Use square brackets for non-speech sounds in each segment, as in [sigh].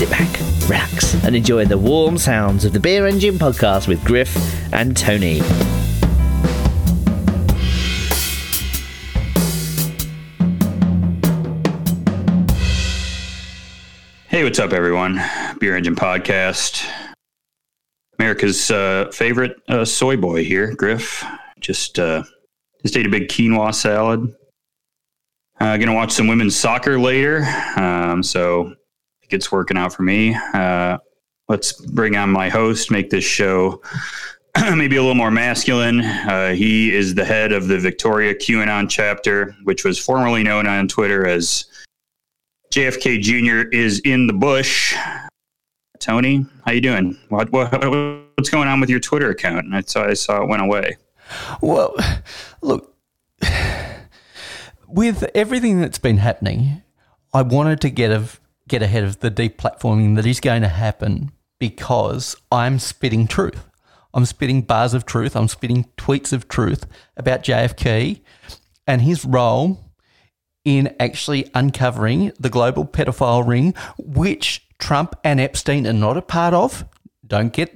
sit back, relax, and enjoy the warm sounds of the Beer Engine podcast with Griff and Tony. Hey, what's up, everyone? Beer Engine Podcast. America's uh, favorite uh, soy boy here, Griff. Just uh, just ate a big quinoa salad. Uh, gonna watch some women's soccer later, um, so it gets working out for me. Uh, let's bring on my host, make this show [clears throat] maybe a little more masculine. Uh, he is the head of the Victoria QAnon chapter, which was formerly known on Twitter as JFK Jr. is in the bush. Tony, how you doing? What, what what's going on with your Twitter account? I saw I saw it went away. Well, look, [sighs] with everything that's been happening, I wanted to get a, get ahead of the deplatforming that is going to happen because I'm spitting truth. I'm spitting bars of truth. I'm spitting tweets of truth about JFK and his role in actually uncovering the global pedophile ring, which Trump and Epstein are not a part of. Don't get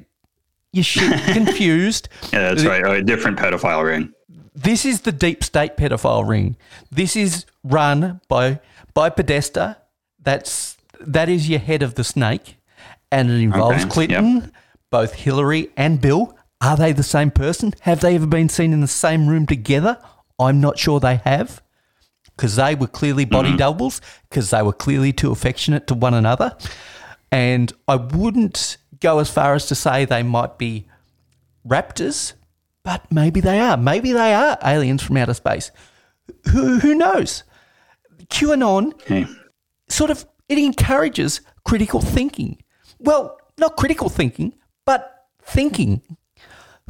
your shit [laughs] confused. yeah, that's right. A different pedophile ring. This is the deep state pedophile ring. This is run by by Podesta. That's that is your head of the snake, and it involves okay. Clinton, yep. both Hillary and Bill. Are they the same person? Have they ever been seen in the same room together? I'm not sure they have because they were clearly body mm-hmm. doubles, because they were clearly too affectionate to one another. And I wouldn't go as far as to say they might be raptors, but maybe they are. Maybe they are aliens from outer space. Who, who knows? QAnon sort of it encourages critical thinking. Well, not critical thinking, but thinking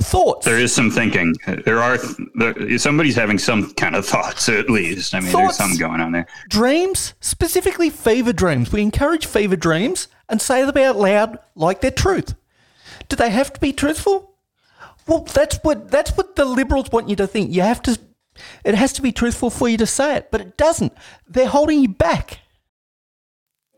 thoughts. There is some thinking. There are there, somebody's having some kind of thoughts at least. I mean, thoughts, there's something going on there. Dreams, specifically fever dreams. We encourage fever dreams and say them out loud like they're truth. Do they have to be truthful? Well, that's what that's what the liberals want you to think. You have to. It has to be truthful for you to say it, but it doesn't. They're holding you back.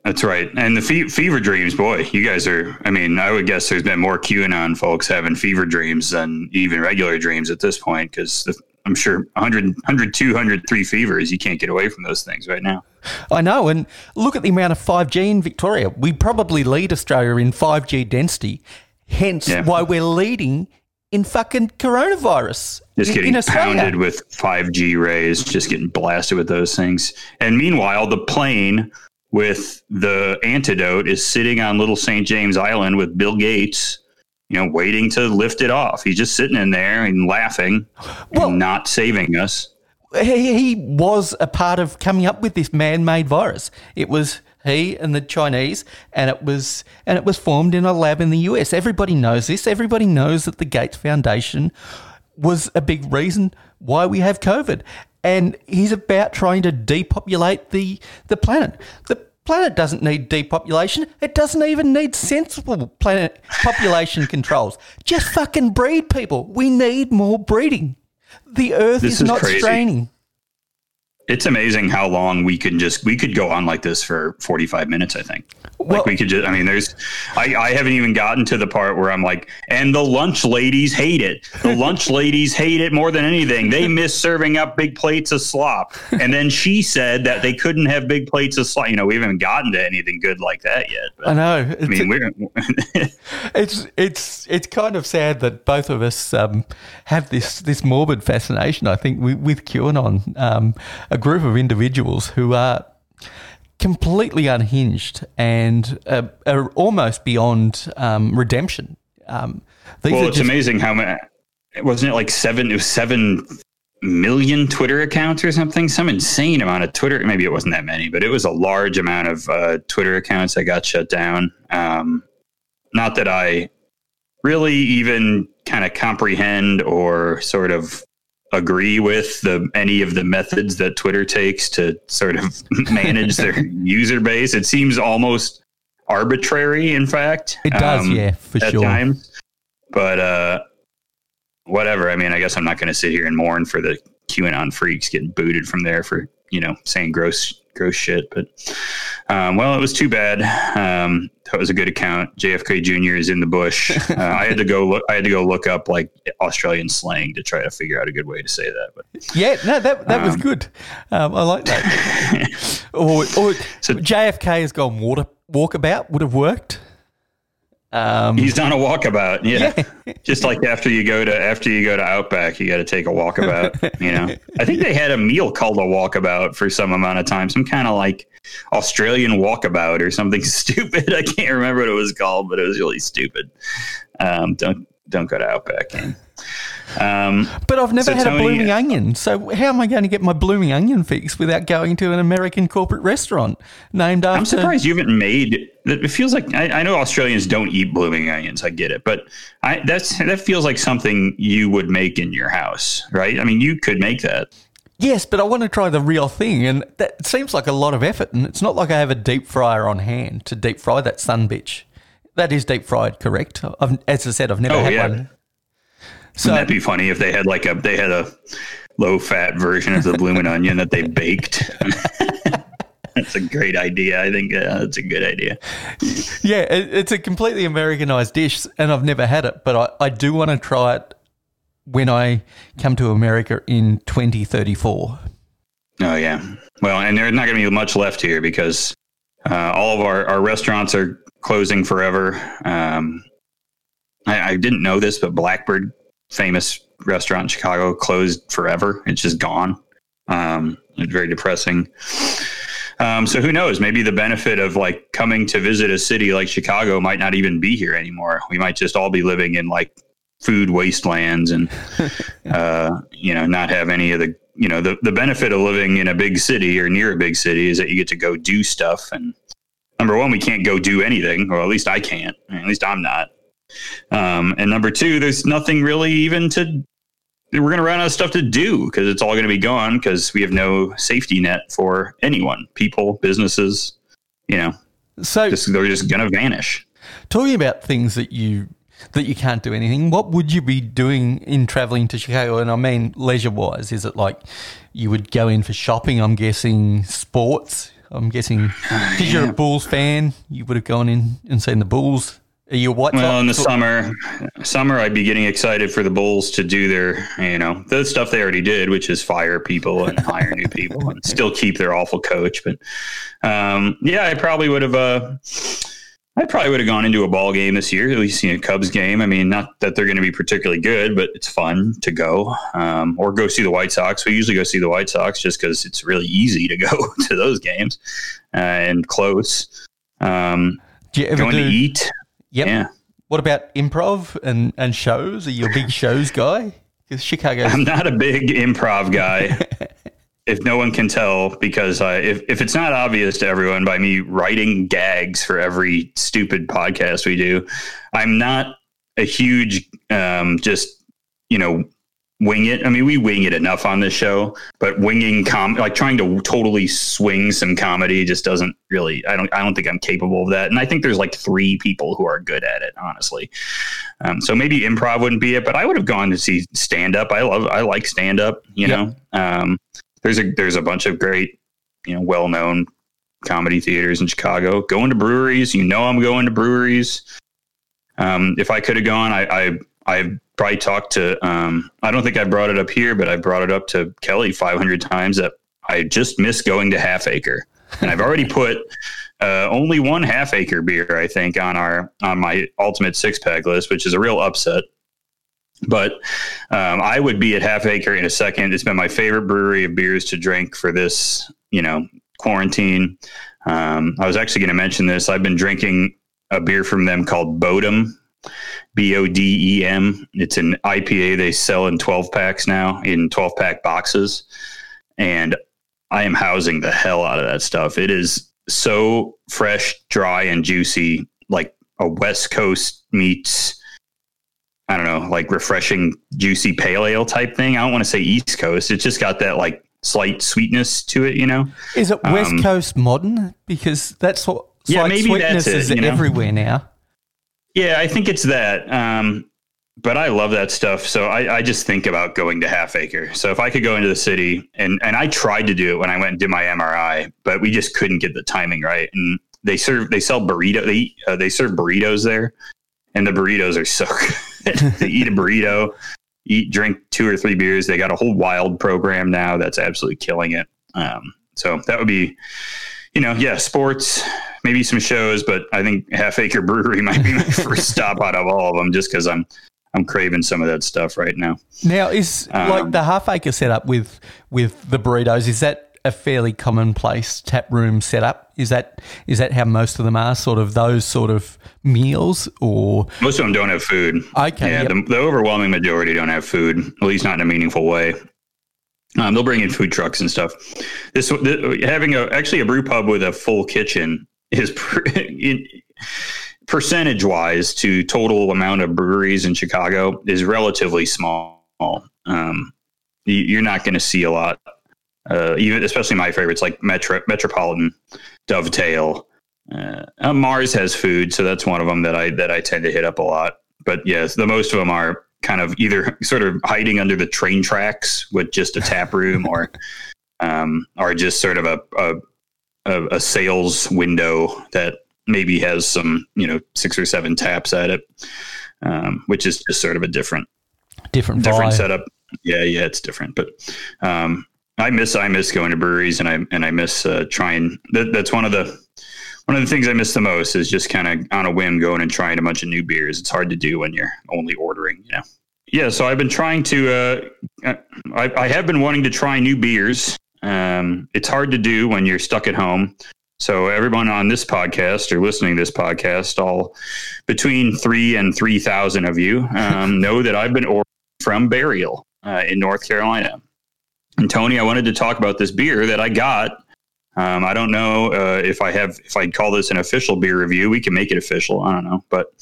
That's right. And the fe- fever dreams, boy, you guys are, I mean, I would guess there's been more QAnon folks having fever dreams than even regular dreams at this point because I'm sure 100, 100, 203 fevers, you can't get away from those things right now. I know. And look at the amount of 5G in Victoria. We probably lead Australia in 5G density, hence yeah. why we're leading in fucking coronavirus. Just getting in pounded with 5G rays, just getting blasted with those things. And meanwhile, the plane with the antidote is sitting on Little St. James Island with Bill Gates, you know, waiting to lift it off. He's just sitting in there and laughing well, and not saving us. He was a part of coming up with this man-made virus. It was he and the Chinese, and it was and it was formed in a lab in the US. Everybody knows this. Everybody knows that the Gates Foundation was a big reason why we have COVID and he's about trying to depopulate the the planet. The planet doesn't need depopulation. It doesn't even need sensible planet population [laughs] controls. Just fucking breed people. We need more breeding. The earth is, is, not crazy. straining it's amazing how long we can just we could go on like this for 45 minutes i think. Well, like we could just i mean there's I, I haven't even gotten to the part where i'm like and the lunch ladies hate it. The [laughs] lunch ladies hate it more than anything. They miss serving up big plates of slop. And then she said that they couldn't have big plates of slop. You know we haven't gotten to anything good like that yet but, i know. I mean we're [laughs] it's it's it's kind of sad that both of us um, have this this morbid fascination i think with, with qanon. Um, a group of individuals who are completely unhinged and uh, are almost beyond um, redemption. Um, well, it's just- amazing how many. Wasn't it like seven? It was seven million Twitter accounts or something. Some insane amount of Twitter. Maybe it wasn't that many, but it was a large amount of uh, Twitter accounts that got shut down. Um, not that I really even kind of comprehend or sort of agree with the any of the methods that Twitter takes to sort of [laughs] manage their [laughs] user base. It seems almost arbitrary, in fact. It does, um, yeah, for sure. Times. But uh, whatever. I mean, I guess I'm not going to sit here and mourn for the QAnon freaks getting booted from there for you know saying gross gross shit. But Um, well, it was too bad. Um, that was a good account. JFK Jr. is in the bush. [laughs] Uh, I had to go look. I had to go look up like Australian slang to try to figure out a good way to say that. But yeah, no, that that um, was good. Um, I like that. [laughs] or, or so, JFK has gone water walkabout would have worked. Um, He's on a walkabout, yeah. yeah. [laughs] Just like after you go to after you go to Outback, you got to take a walkabout. you know, [laughs] I think they had a meal called a walkabout for some amount of time, some kind of like Australian walkabout or something [laughs] stupid. I can't remember what it was called, but it was really stupid. Um, don't don't go to Outback. Um, but I've never so had Tony, a blooming onion. So how am I going to get my blooming onion fix without going to an American corporate restaurant named after? I'm surprised you haven't made. That it feels like I, I know Australians don't eat blooming onions. I get it, but I, that's that feels like something you would make in your house, right? I mean, you could make that. Yes, but I want to try the real thing, and that seems like a lot of effort. And it's not like I have a deep fryer on hand to deep fry that sun bitch. That is deep fried, correct? I've, as I said, I've never oh, had yeah. one. So Wouldn't that be funny if they had like a they had a low fat version of the blooming onion that they baked. [laughs] that's a great idea. I think uh, that's a good idea. Yeah, it, it's a completely Americanized dish, and I've never had it, but I, I do want to try it when I come to America in 2034. Oh, yeah. Well, and there's not going to be much left here because uh, all of our, our restaurants are closing forever. Um, I, I, didn't know this, but Blackbird, famous restaurant in Chicago, closed forever. It's just gone. Um, it's very depressing. Um, so who knows? Maybe the benefit of like coming to visit a city like Chicago might not even be here anymore. We might just all be living in like food wastelands and [laughs] uh, you know not have any of the you know the, the benefit of living in a big city or near a big city is that you get to go do stuff and number one we can't go do anything or at least i can't at least i'm not um, and number two there's nothing really even to we're going to run out of stuff to do because it's all going to be gone because we have no safety net for anyone people businesses you know so just, they're just going to vanish talking about things that you that you can't do anything, what would you be doing in traveling to Chicago? And I mean, leisure wise, is it like you would go in for shopping? I'm guessing sports. I'm guessing because yeah. you're a [sighs] Bulls fan, you would have gone in and seen the Bulls. Are you what? Well, in the summer, summer I'd be getting excited for the Bulls to do their, you know, the stuff they already did, which is fire people and hire new people and [laughs] still keep their awful coach. But um, yeah, I probably would have. Uh, I probably would have gone into a ball game this year, at least seen a Cubs game. I mean, not that they're going to be particularly good, but it's fun to go um, or go see the White Sox. We usually go see the White Sox just because it's really easy to go [laughs] to those games uh, and close. Um, do you ever going do, to eat? Yep. Yeah. What about improv and, and shows? Are you a big shows guy? Because Chicago. I'm not a big improv guy. [laughs] if no one can tell, because uh, if, if it's not obvious to everyone by me writing gags for every stupid podcast we do, I'm not a huge, um, just, you know, wing it. I mean, we wing it enough on this show, but winging com like trying to totally swing some comedy just doesn't really. I don't. I don't think I'm capable of that. And I think there's like three people who are good at it, honestly. Um, so maybe improv wouldn't be it, but I would have gone to see stand up. I love. I like stand up. You know. Um, there's a there's a bunch of great, you know, well known comedy theaters in Chicago. Going to breweries, you know, I'm going to breweries. Um, if I could have gone, I, I I probably talked to. Um, I don't think I brought it up here, but I brought it up to Kelly 500 times that I just miss going to Half Acre, and I've already [laughs] put uh, only one Half Acre beer, I think, on our on my ultimate six pack list, which is a real upset. But um, I would be at Half Acre in a second. It's been my favorite brewery of beers to drink for this, you know, quarantine. Um, I was actually going to mention this. I've been drinking a beer from them called Bodem, B O D E M. It's an IPA they sell in 12 packs now, in 12 pack boxes. And I am housing the hell out of that stuff. It is so fresh, dry, and juicy, like a West Coast meets I don't know, like refreshing, juicy pale ale type thing. I don't want to say East Coast. It's just got that like slight sweetness to it, you know. Is it West um, Coast modern? Because that's what yeah, maybe sweetness that's it, is everywhere now. Yeah, I think it's that. Um, but I love that stuff. So I, I just think about going to Half Acre. So if I could go into the city, and and I tried to do it when I went and did my MRI, but we just couldn't get the timing right. And they serve they sell burrito they uh, they serve burritos there, and the burritos are so [laughs] good. they eat a burrito, eat drink two or three beers. They got a whole wild program now that's absolutely killing it. Um, so that would be, you know, yeah, sports, maybe some shows, but I think Half Acre Brewery [laughs] might be my [laughs] first stop out of all of them, just because I'm I'm craving some of that stuff right now. Now, is um, like the Half Acre setup with with the burritos? Is that a fairly commonplace tap room setup? Is that is that how most of them are? Sort of those sort of meals, or most of them don't have food. Okay, yeah, yep. the, the, overwhelming majority don't have food, at least not in a meaningful way. Um, they'll bring in food trucks and stuff. This, this having a actually a brew pub with a full kitchen is [laughs] percentage wise to total amount of breweries in Chicago is relatively small. Um, you, are not going to see a lot uh, even especially my favorites like Metro, Metropolitan, Dovetail. Uh, uh, Marz has food, so that's one of them that I that I tend to hit up a lot. But yes, the most of them are kind of either sort of hiding under the train tracks with just a tap room, or [laughs] um, or just sort of a, a a sales window that maybe has some you know six or seven taps at it, um, which is just sort of a different different different setup. Yeah, yeah, it's different, but um, I miss I miss going to breweries and I and I miss uh, trying. That, that's one of the one of the things I miss the most is just kind of on a whim going and trying a bunch of new beers. It's hard to do when you're only ordering, you know. Yeah, so I've been trying to. Uh, I, I have been wanting to try new beers. Um, it's hard to do when you're stuck at home. So everyone on this podcast or listening to this podcast, all between three and three thousand of you, um, [laughs] know that I've been ordering from Burial uh, in North Carolina. And Tony, I wanted to talk about this beer that I got. Um, I don't know uh, if I have if I'd call this an official beer review. We can make it official. I don't know, but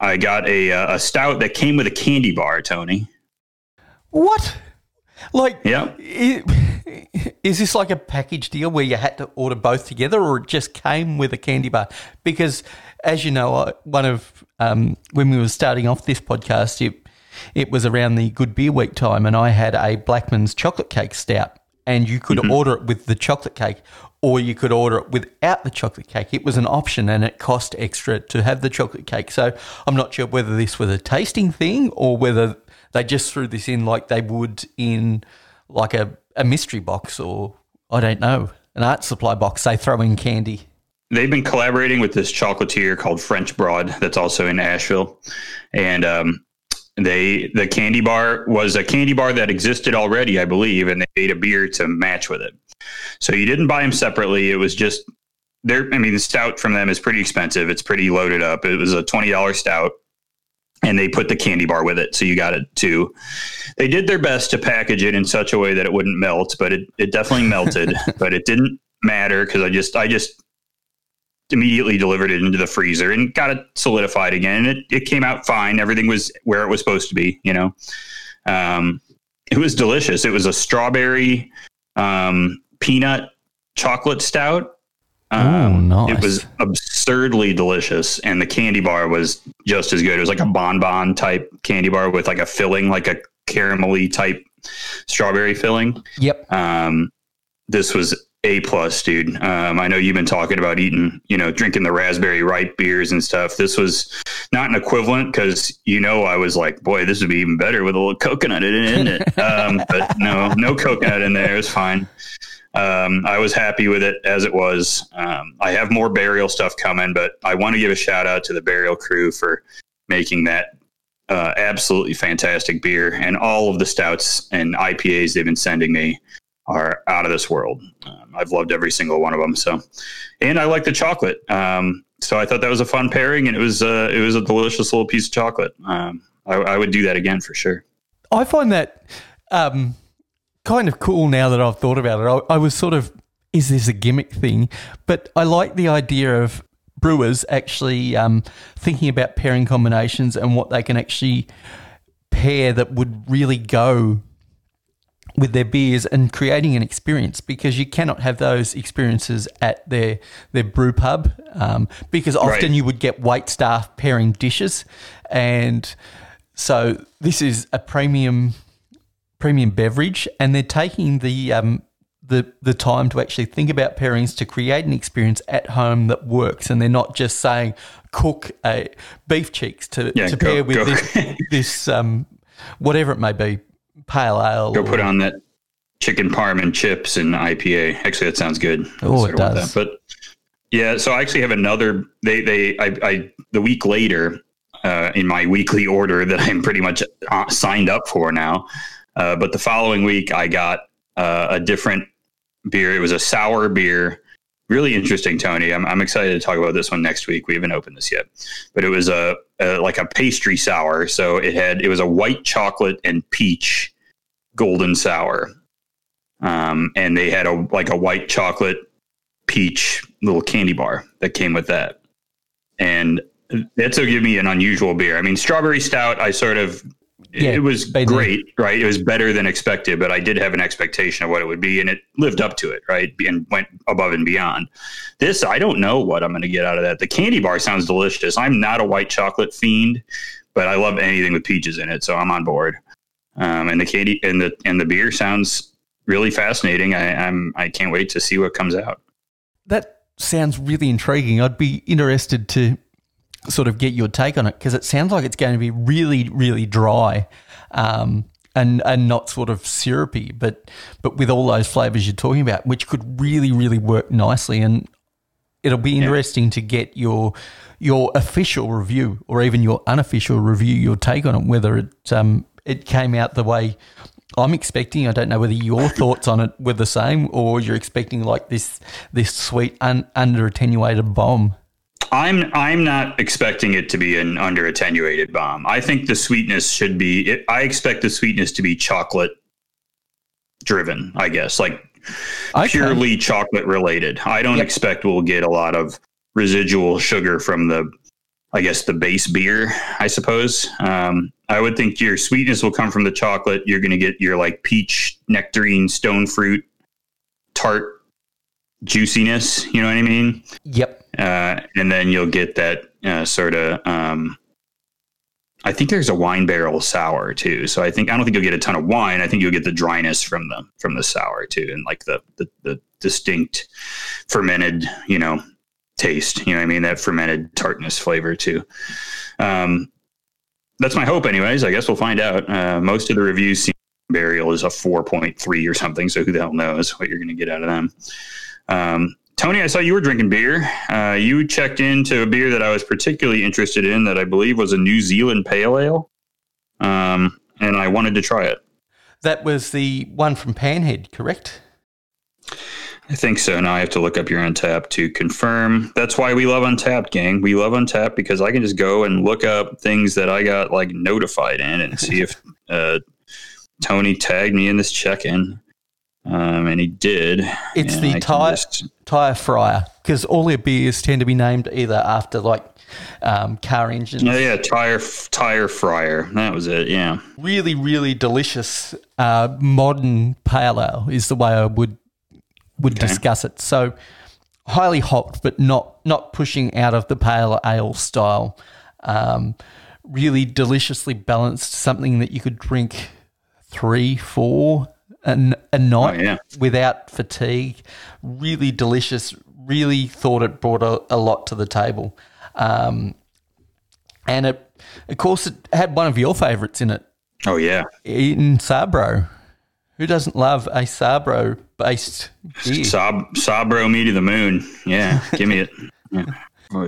I got a uh, a stout that came with a candy bar. Tony, what? Like, yeah, [laughs] is this like a package deal where you had to order both together, or it just came with a candy bar? Because, as you know, one of um, when we were starting off this podcast, it it was around the Good Beer Week time, and I had a Blackman's chocolate cake stout, and you could mm-hmm. order it with the chocolate cake, or you could order it without the chocolate cake. It was an option, and it cost extra to have the chocolate cake. So I'm not sure whether this was a tasting thing or whether they just threw this in like they would in like a, a mystery box, or I don't know, an art supply box. They throw in candy they've been collaborating with this chocolatier called French Broad that's also in Asheville, and um, they the candy bar was a candy bar that existed already, I believe, and they made a beer to match with it. So you didn't buy them separately. It was just there. I mean, the stout from them is pretty expensive. It's pretty loaded up. It was a twenty dollar stout, and they put the candy bar with it, so you got it too. They did their best to package it in such a way that it wouldn't melt, but it it definitely melted. [laughs] but it didn't matter because I just I just immediately delivered it into the freezer and got it solidified again. And it, it came out fine. Everything was where it was supposed to be, you know. Um, it was delicious. It was a strawberry um, peanut chocolate stout. Um, oh, nice. It was absurdly delicious, and the candy bar was just as good. It was like a bonbon type candy bar with like a filling, like a caramelly type strawberry filling. Yep. Um, this was a plus, dude. Um, I know you've been talking about eating, you know, drinking the raspberry ripe beers and stuff. This was not an equivalent because you know I was like, boy, this would be even better with a little coconut in it. [laughs] um, but no, no coconut in there. It's fine. Um, I was happy with it as it was. Um, I have more burial stuff coming, but I want to give a shout out to the burial crew for making that uh, absolutely fantastic beer and all of the stouts and IPAs they've been sending me are out of this world. Um, I've loved every single one of them. So, and I like the chocolate. Um, so I thought that was a fun pairing, and it was uh, it was a delicious little piece of chocolate. Um, I, I, would do that again for sure. I find that um, kind of cool now that I've thought about it. I, I was sort of, is this a gimmick thing? But I like the idea of brewers actually um, thinking about pairing combinations and what they can actually pair that would really go with their beers and creating an experience because you cannot have those experiences at their their brew pub um, because often right. you would get wait staff pairing dishes and So this is a premium premium beverage, and they're taking the um, the the time to actually think about pairings to create an experience at home that works, and they're not just saying cook a beef cheeks to, yeah, to go, pair with go. this, [laughs] this um, whatever it may be, pale ale. Go put on that chicken parm and chips and IPA. Actually, that sounds good. Oh, it does. But yeah, so I actually have another. They they I, I the week later uh, in my weekly order [laughs] that I'm pretty much uh, signed up for now. Uh, but the following week, I got uh, a different beer. It was a sour beer. Really interesting, Tony. I'm, I'm excited to talk about this one next week. We haven't opened this yet, but it was a, a like a pastry sour. So it had it was a white chocolate and peach golden sour, um, and they had a like a white chocolate peach little candy bar that came with that, and that's will give me an unusual beer. I mean, strawberry stout. I sort of yeah, it was great, right? It was better than expected, but I did have an expectation of what it would be, and it lived up to it, right? And went above and beyond. This, I don't know what I'm going to get out of that. The candy bar sounds delicious. I'm not a white chocolate fiend, but I love anything with peaches in it, so I'm on board. Um, and the candy and the and the beer sounds really fascinating. I, I'm I can't wait to see what comes out. That sounds really intriguing. I'd be interested to sort of get your take on it because it sounds like it's going to be really, really dry. Um, and, and not sort of syrupy, but but with all those flavors you're talking about, which could really really work nicely. And it'll be interesting yeah. to get your your official review or even your unofficial review, your take on it, whether it um, it came out the way I'm expecting. I don't know whether your [laughs] thoughts on it were the same or you're expecting like this this sweet un, under attenuated bomb. I'm I'm not expecting it to be an under attenuated bomb. I think the sweetness should be. It, I expect the sweetness to be chocolate driven. I guess like okay. purely chocolate related. I don't yep. expect we'll get a lot of residual sugar from the. I guess the base beer. I suppose. Um, I would think your sweetness will come from the chocolate. You're going to get your like peach, nectarine, stone fruit, tart juiciness. You know what I mean? Yep uh, and then you'll get that uh, sort of. Um, I think there's a wine barrel sour too. So I think I don't think you'll get a ton of wine. I think you'll get the dryness from the from the sour too, and like the the, the distinct fermented, you know, taste. You know, I mean that fermented tartness flavor too. Um, that's my hope, anyways. I guess we'll find out. Uh, most of the reviews seem burial is a 4.3 or something. So who the hell knows what you're going to get out of them. Um, Tony, I saw you were drinking beer. Uh, you checked into a beer that I was particularly interested in that I believe was a New Zealand Pale Ale. Um, and I wanted to try it. That was the one from Panhead, correct? I think so. Now I have to look up your Untappd to confirm. That's why we love Untappd, gang. We love Untappd because I can just go and look up things that I got like notified in and see if [laughs] uh, Tony tagged me in this check in. Um, and he did. It's the tire just... Tyre Fryer because all their beers tend to be named either after like um, car engines. Oh yeah, tire Tyre Fryer. That was it. Yeah, really, really delicious uh, modern pale ale is the way I would would okay. discuss it. So highly hopped, but not not pushing out of the pale ale style. Um, really deliciously balanced, something that you could drink three, four a, a night oh, yeah. without fatigue. Really delicious. Really thought it brought a, a lot to the table. Um, and it, of course, it had one of your favourites in it. Oh, yeah. In Sabro. Who doesn't love a Sabro based beer? Sab- Sabro me to the moon. Yeah, give me it. Yeah.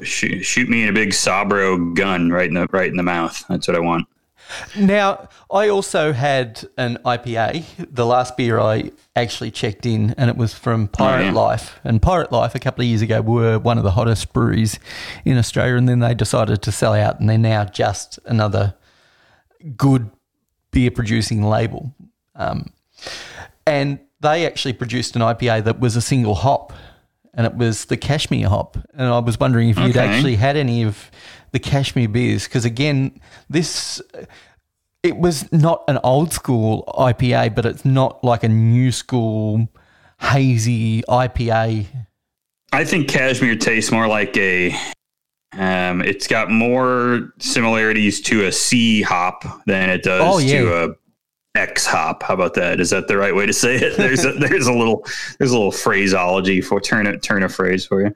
Shoot, shoot me in a big Sabro gun right in the right in the mouth. That's what I want. Now, I also had an IPA, the last beer I actually checked in, and it was from Pirate oh, yeah. Life. And Pirate Life, a couple of years ago, were one of the hottest breweries in Australia, and then they decided to sell out, and they're now just another good beer producing label. Um, and they actually produced an IPA that was a single hop, and it was the Cashmere hop. And I was wondering if you'd actually had any of the Cashmere beers because again, this it was not an old school IPA, but it's not like a new school hazy IPA. I think Cashmere tastes more like a Um, it's got more similarities to a C hop than it does oh, yeah. to a X hop. How about that? Is that the right way to say it? [laughs] There's a, there's a little there's a little phraseology for turn it turn a phrase for you.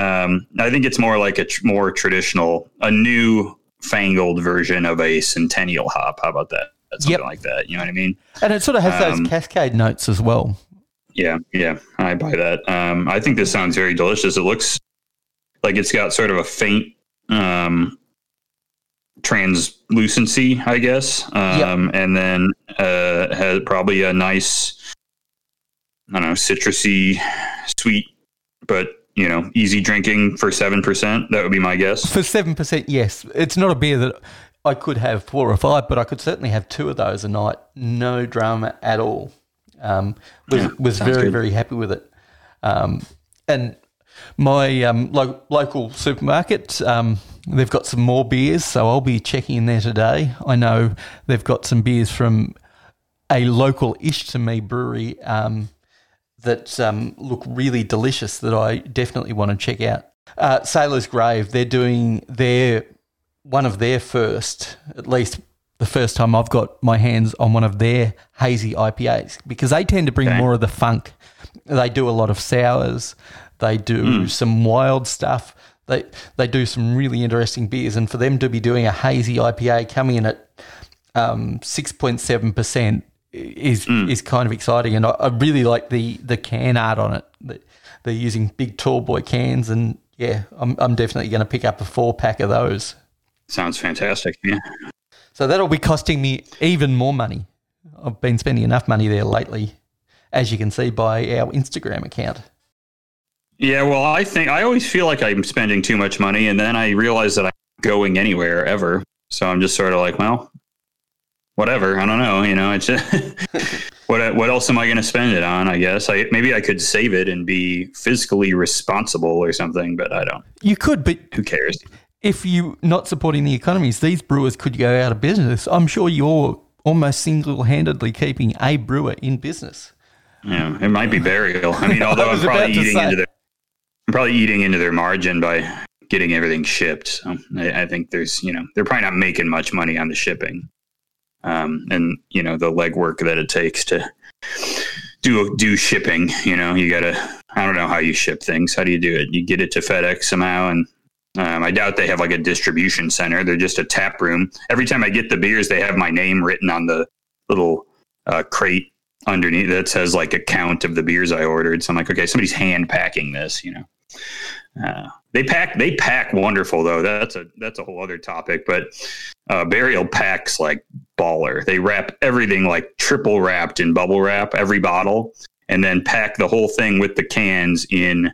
Um, I think it's more like a tr- more traditional, a new fangled version of a centennial hop. How about that? Something yep. like that. You know what I mean? And it sort of has um, those cascade notes as well. Yeah, yeah, I buy that. Um, I think this sounds very delicious. It looks like it's got sort of a faint um, translucency, I guess, um, yep. and then uh, has probably a nice, I don't know, citrusy, sweet, but you know, easy drinking for seven percent. That would be my guess. For seven percent, yes, it's not a beer that I could have four or five, but I could certainly have two of those a night, no drama at all. Um, was yeah, was very good. very happy with it, um, and my um, lo- local supermarket. Um, they've got some more beers, so I'll be checking in there today. I know they've got some beers from a local ish to me brewery um, that um, look really delicious that I definitely want to check out. Uh, Sailor's Grave, they're doing their one of their first, at least the first time I've got my hands on one of their hazy IPAs because they tend to bring okay. more of the funk. They do a lot of sours. They do mm. some wild stuff. They they do some really interesting beers, and for them to be doing a hazy IPA coming in at um, six point seven percent is mm. is kind of exciting, and I, I, really like the the can art on it. They're using big tall boy cans, and yeah, I'm I'm definitely going to pick up a four pack of those. Sounds fantastic. Yeah. So that'll be costing me even more money. I've been spending enough money there lately, as you can see by our Instagram account. Yeah, well, I think I always feel like I'm spending too much money, and then I realize that I'm going anywhere ever. So I'm just sort of like, well, whatever. I don't know. You know, it's [laughs] what what else am I going to spend it on? I guess I maybe I could save it and be fiscally responsible or something, but I don't. You could, but who cares? If you're not supporting the economies, these brewers could go out of business. I'm sure you're almost single handedly keeping a brewer in business. Yeah, it might be burial. I mean, [laughs] although I am probably eating into their I'm probably eating into their margin by getting everything shipped. So I, I, think there's, you know, they're probably not making much money on the shipping, um, and you know the legwork that it takes to do do shipping. You know, you gotta. I don't know how you ship things. How do you do it? You get it to FedEx somehow, and um, I doubt they have like a distribution center. They're just a tap room. Every time I get the beers, they have my name written on the little uh, crate underneath that says like a count of the beers I ordered. So I'm like, okay, somebody's hand packing this, you know. Uh, they pack they pack wonderful though. That's a that's a whole other topic. But uh, Burial packs like baller. They wrap everything like triple wrapped in bubble wrap every bottle, and then pack the whole thing with the cans in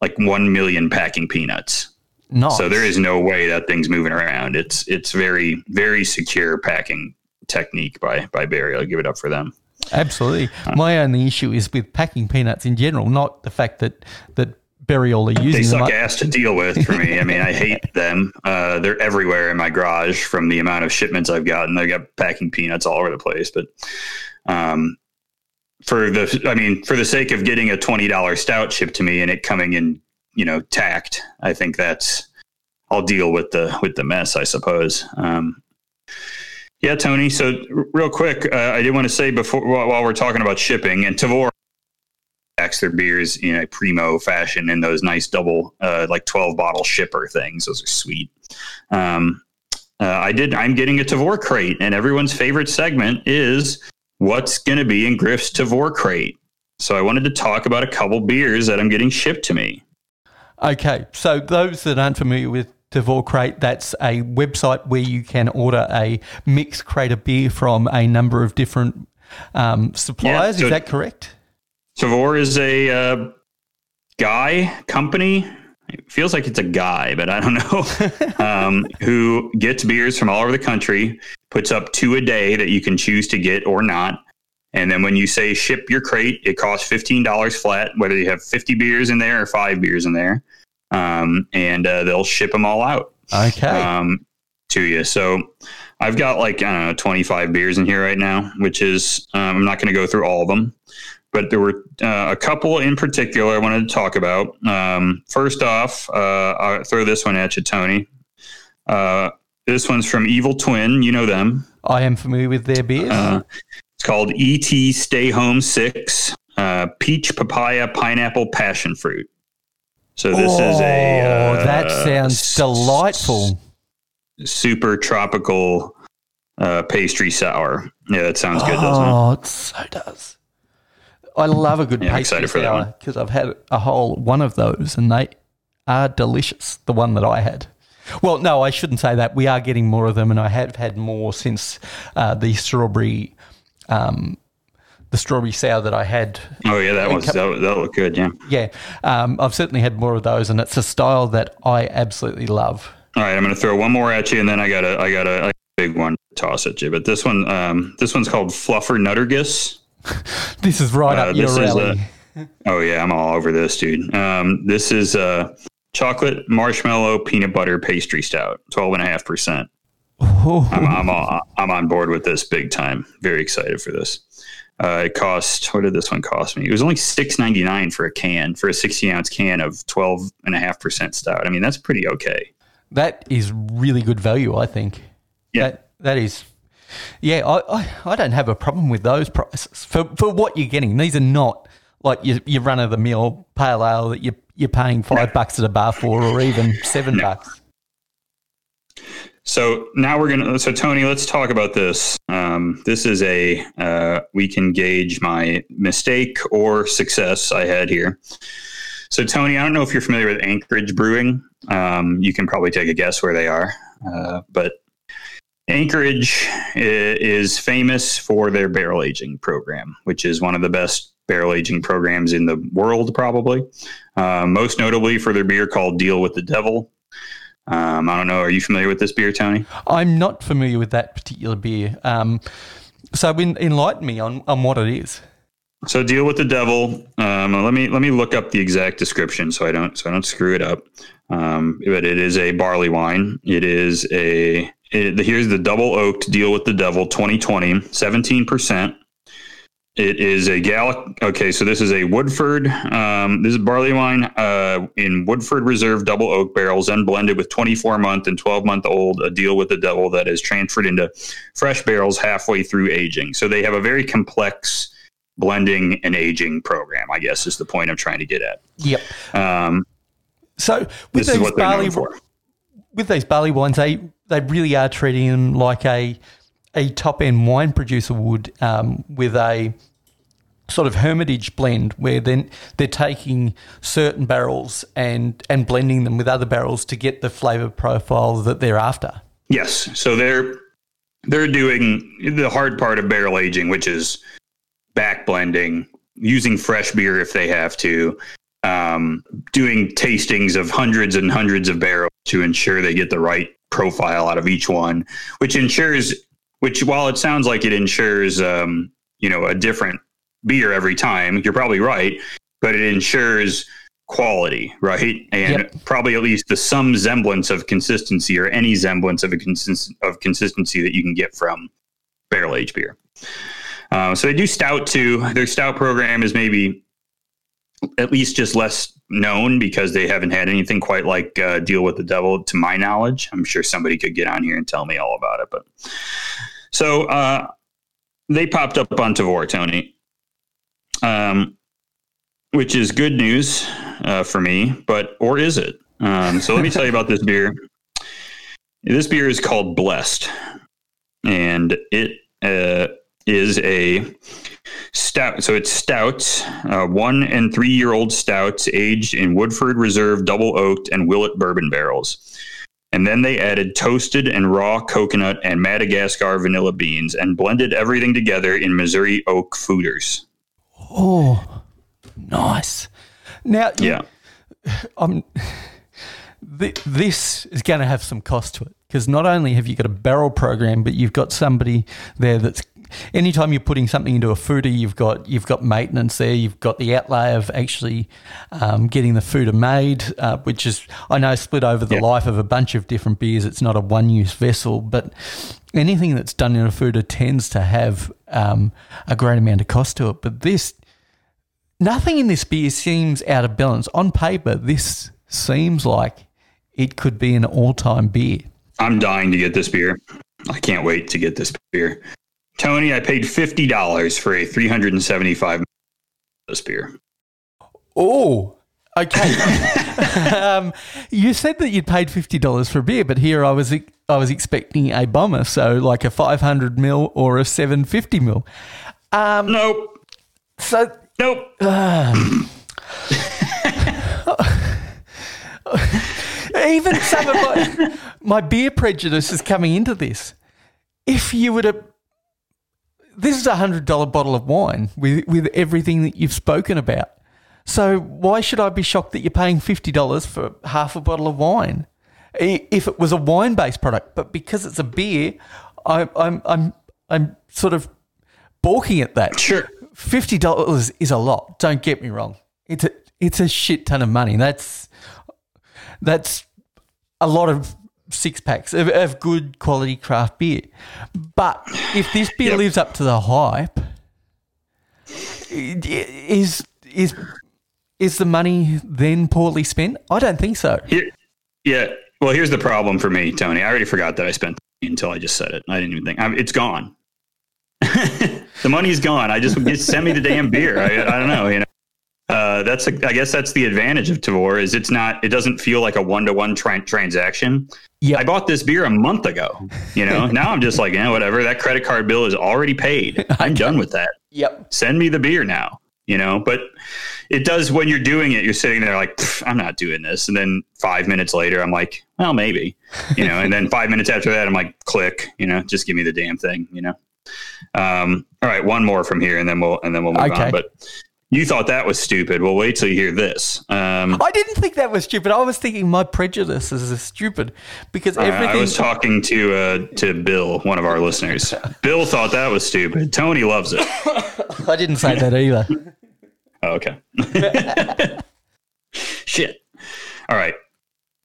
like one million packing peanuts. Nice. So there is no way that thing's moving around. It's it's very very secure packing technique by by Burial. I'll give it up for them. Absolutely. My only issue is with packing peanuts in general, not the fact that that burial are using. They suck ass to deal with for me. I mean, I hate [laughs] them. Uh, they're everywhere in my garage from the amount of shipments I've gotten. I got packing peanuts all over the place. But um, for the, I mean, for the sake of getting a twenty dollar stout shipped to me and it coming in, you know, tacked, I think that's I'll deal with the with the mess, I suppose. Um, yeah, Tony. So, real quick, uh, I did want to say before while we're talking about shipping and Tavour packs their beers in a primo fashion in those nice double, uh, like 12 bottle shipper things. Those are sweet. Um, uh, I did, I'm getting a Tavour crate, and everyone's favorite segment is what's going to be in Griff's Tavour crate. So I wanted to talk about a couple beers that I'm getting shipped to me. Okay. So those that aren't familiar with Tavour Crate, that's a website where you can order a mixed crate of beer from a number of different um, suppliers. Yeah, so is that correct? Tavour is a uh, guy company. It feels like it's a guy, but I don't know. [laughs] um, who gets beers from all over the country, puts up two a day that you can choose to get or not. And then when you say ship your crate, it costs $15 flat, whether you have 50 beers in there or five beers in there. Um, and uh, they'll ship them all out. Okay. Um, to you. So I've got like, I don't know, 25 beers in here right now, which is, um, I'm not going to go through all of them but there were uh, a couple in particular I wanted to talk about. Um, first off, uh, I'll throw this one at you, Tony. Uh, this one's from Evil Twin. You know them. I am familiar with their beers. Uh, it's called ET Stay Home Six uh, Peach, Papaya, Pineapple, Passion Fruit. So this oh, is a. Oh, that sounds delightful. super tropical uh, pastry sour. Yeah, that sounds good, doesn't it? Oh, it so does. I love a good yeah, pastry sour because I've had a whole one of those and they are delicious. The one that I had. Well, no, I shouldn't say that. We are getting more of them, and I have had more since uh, the strawberry, um, the strawberry sour that I had. Oh yeah, that was that, that looked good. Yeah, yeah. Um, I've certainly had more of those, and it's a style that I absolutely love. All right, I'm going to throw one more at you, and then I got a I got a, a big one to toss at you. But this one, um, this one's called Fluffer Nuttergus. [laughs] this is right uh, up your alley. A, [laughs] oh yeah, I'm all over this, dude. Um, this is a chocolate marshmallow peanut butter pastry stout, twelve and a half percent. I'm, I'm, all, I'm on board with this big time. Very excited for this. Uh, it cost what did this one cost me? It was only six ninety nine for a can for a sixty ounce can of twelve and a half percent stout. I mean that's pretty okay. That is really good value, I think. Yeah, that, that is. Yeah, I, I, I don't have a problem with those prices for for what you're getting. These are not like your, your run of the mill pale ale that you're you're paying five bucks at a bar for, or even seven no. bucks. So now we're gonna. So Tony, let's talk about this. Um, this is a uh, we can gauge my mistake or success I had here. So Tony, I don't know if you're familiar with Anchorage Brewing. Um, you can probably take a guess where they are, uh, but Anchorage is famous for their barrel aging program, which is one of the best barrel aging programs in the world, probably. Uh, most notably for their beer called Deal with the Devil. Um, I don't know. Are you familiar with this beer, Tony? I'm not familiar with that particular beer. Um, so enlighten me on, on what it is. So deal with the devil. Um, let me let me look up the exact description so I don't so I don't screw it up. Um, but it is a barley wine. It is a it, here's the double oaked deal with the devil 2020 17 percent. It is a gal. Okay, so this is a Woodford. Um, this is barley wine uh, in Woodford Reserve double oak barrels, and blended with 24 month and 12 month old. A deal with the devil that is transferred into fresh barrels halfway through aging. So they have a very complex blending and aging program. I guess is the point I'm trying to get at. Yep. Um, so with these barley, with these barley wines, they they really are treating them like a a top end wine producer would, um, with a sort of hermitage blend where then they're taking certain barrels and and blending them with other barrels to get the flavor profile that they're after. Yes, so they're they're doing the hard part of barrel aging, which is back blending, using fresh beer if they have to, um, doing tastings of hundreds and hundreds of barrels to ensure they get the right profile out of each one, which ensures, which while it sounds like it ensures, um, you know, a different beer every time, you're probably right, but it ensures quality, right? And yep. probably at least the some semblance of consistency or any semblance of a consist- of consistency that you can get from barrel aged beer. Uh, so they do stout too. Their stout program is maybe at least just less known because they haven't had anything quite like uh, Deal with the Devil, to my knowledge. I'm sure somebody could get on here and tell me all about it. But so uh, they popped up on Tavour, Tony, um, which is good news uh, for me. But or is it? Um, so let me tell you about this beer. This beer is called Blessed, and it uh, is a stout. So it's stouts, uh, one and three year old stouts aged in Woodford Reserve double oaked and Willet bourbon barrels. And then they added toasted and raw coconut and Madagascar vanilla beans and blended everything together in Missouri oak foeders. Oh, nice. Now, yeah, [sighs] um, th- this is going to have some cost to it because not only have you got a barrel program, but you've got somebody there that's anytime you're putting something into a foeder, you've got you've got maintenance there. You've got the outlay of actually um, getting the foeder made, uh, which is I know split over the life of a bunch of different beers. It's not a one use vessel, but anything that's done in a foeder tends to have um, a great amount of cost to it. But this nothing in this beer seems out of balance. On paper, this seems like it could be an all-time beer. I'm dying to get this beer. I can't wait to get this beer. Tony, I paid fifty dollars for a 375 this beer. Oh, okay. [laughs] um, you said that you'd paid fifty dollars for a beer, but here I was I was expecting a bomber, so like a five hundred mil or a seven fifty mil. Um, nope. So nope. [sighs] Uh, even some of my, my beer prejudice is coming into this. If you were to this is a hundred dollar bottle of wine with with everything that you've spoken about. So why should I be shocked that you're paying fifty dollars for half a bottle of wine? If it was a wine based product, but because it's a beer, I, I'm I'm I'm sort of balking at that. Sure, fifty dollars is a lot. Don't get me wrong. It's a it's a shit ton of money. That's that's a lot of six packs of, of good quality craft beer. But if this beer yep. lives up to the hype, is is is the money then poorly spent? I don't think so. Here, yeah. Well, here's the problem for me, Tony. I already forgot that I spent until I just said it. I didn't even think I it's gone. [laughs] the money's gone. I just, just send me the damn beer. I, I don't know. You know, uh, that's a, I guess that's the advantage of Tavour is it's not it doesn't feel like a one to one transaction. Yeah, I bought this beer a month ago. You know, [laughs] now I'm just like, yeah, whatever. That credit card bill is already paid. [laughs] I'm done with that. Yep. Send me the beer now. You know, but it does when you're doing it. You're sitting there like, I'm not doing this, and then five minutes later, I'm like, well, maybe. You know, and then [laughs] five minutes after that, I'm like, click. You know, just give me the damn thing. You know. Um, all right, one more from here, and then we'll and then we'll move okay. on. But you thought that was stupid. Well, wait till you hear this. Um, I didn't think that was stupid. I was thinking my prejudices are stupid because everything. Uh, I was talking to uh, to Bill, one of our listeners. Bill thought that was stupid. Tony loves it. [laughs] I didn't say that either. Oh, okay. [laughs] Shit. All right.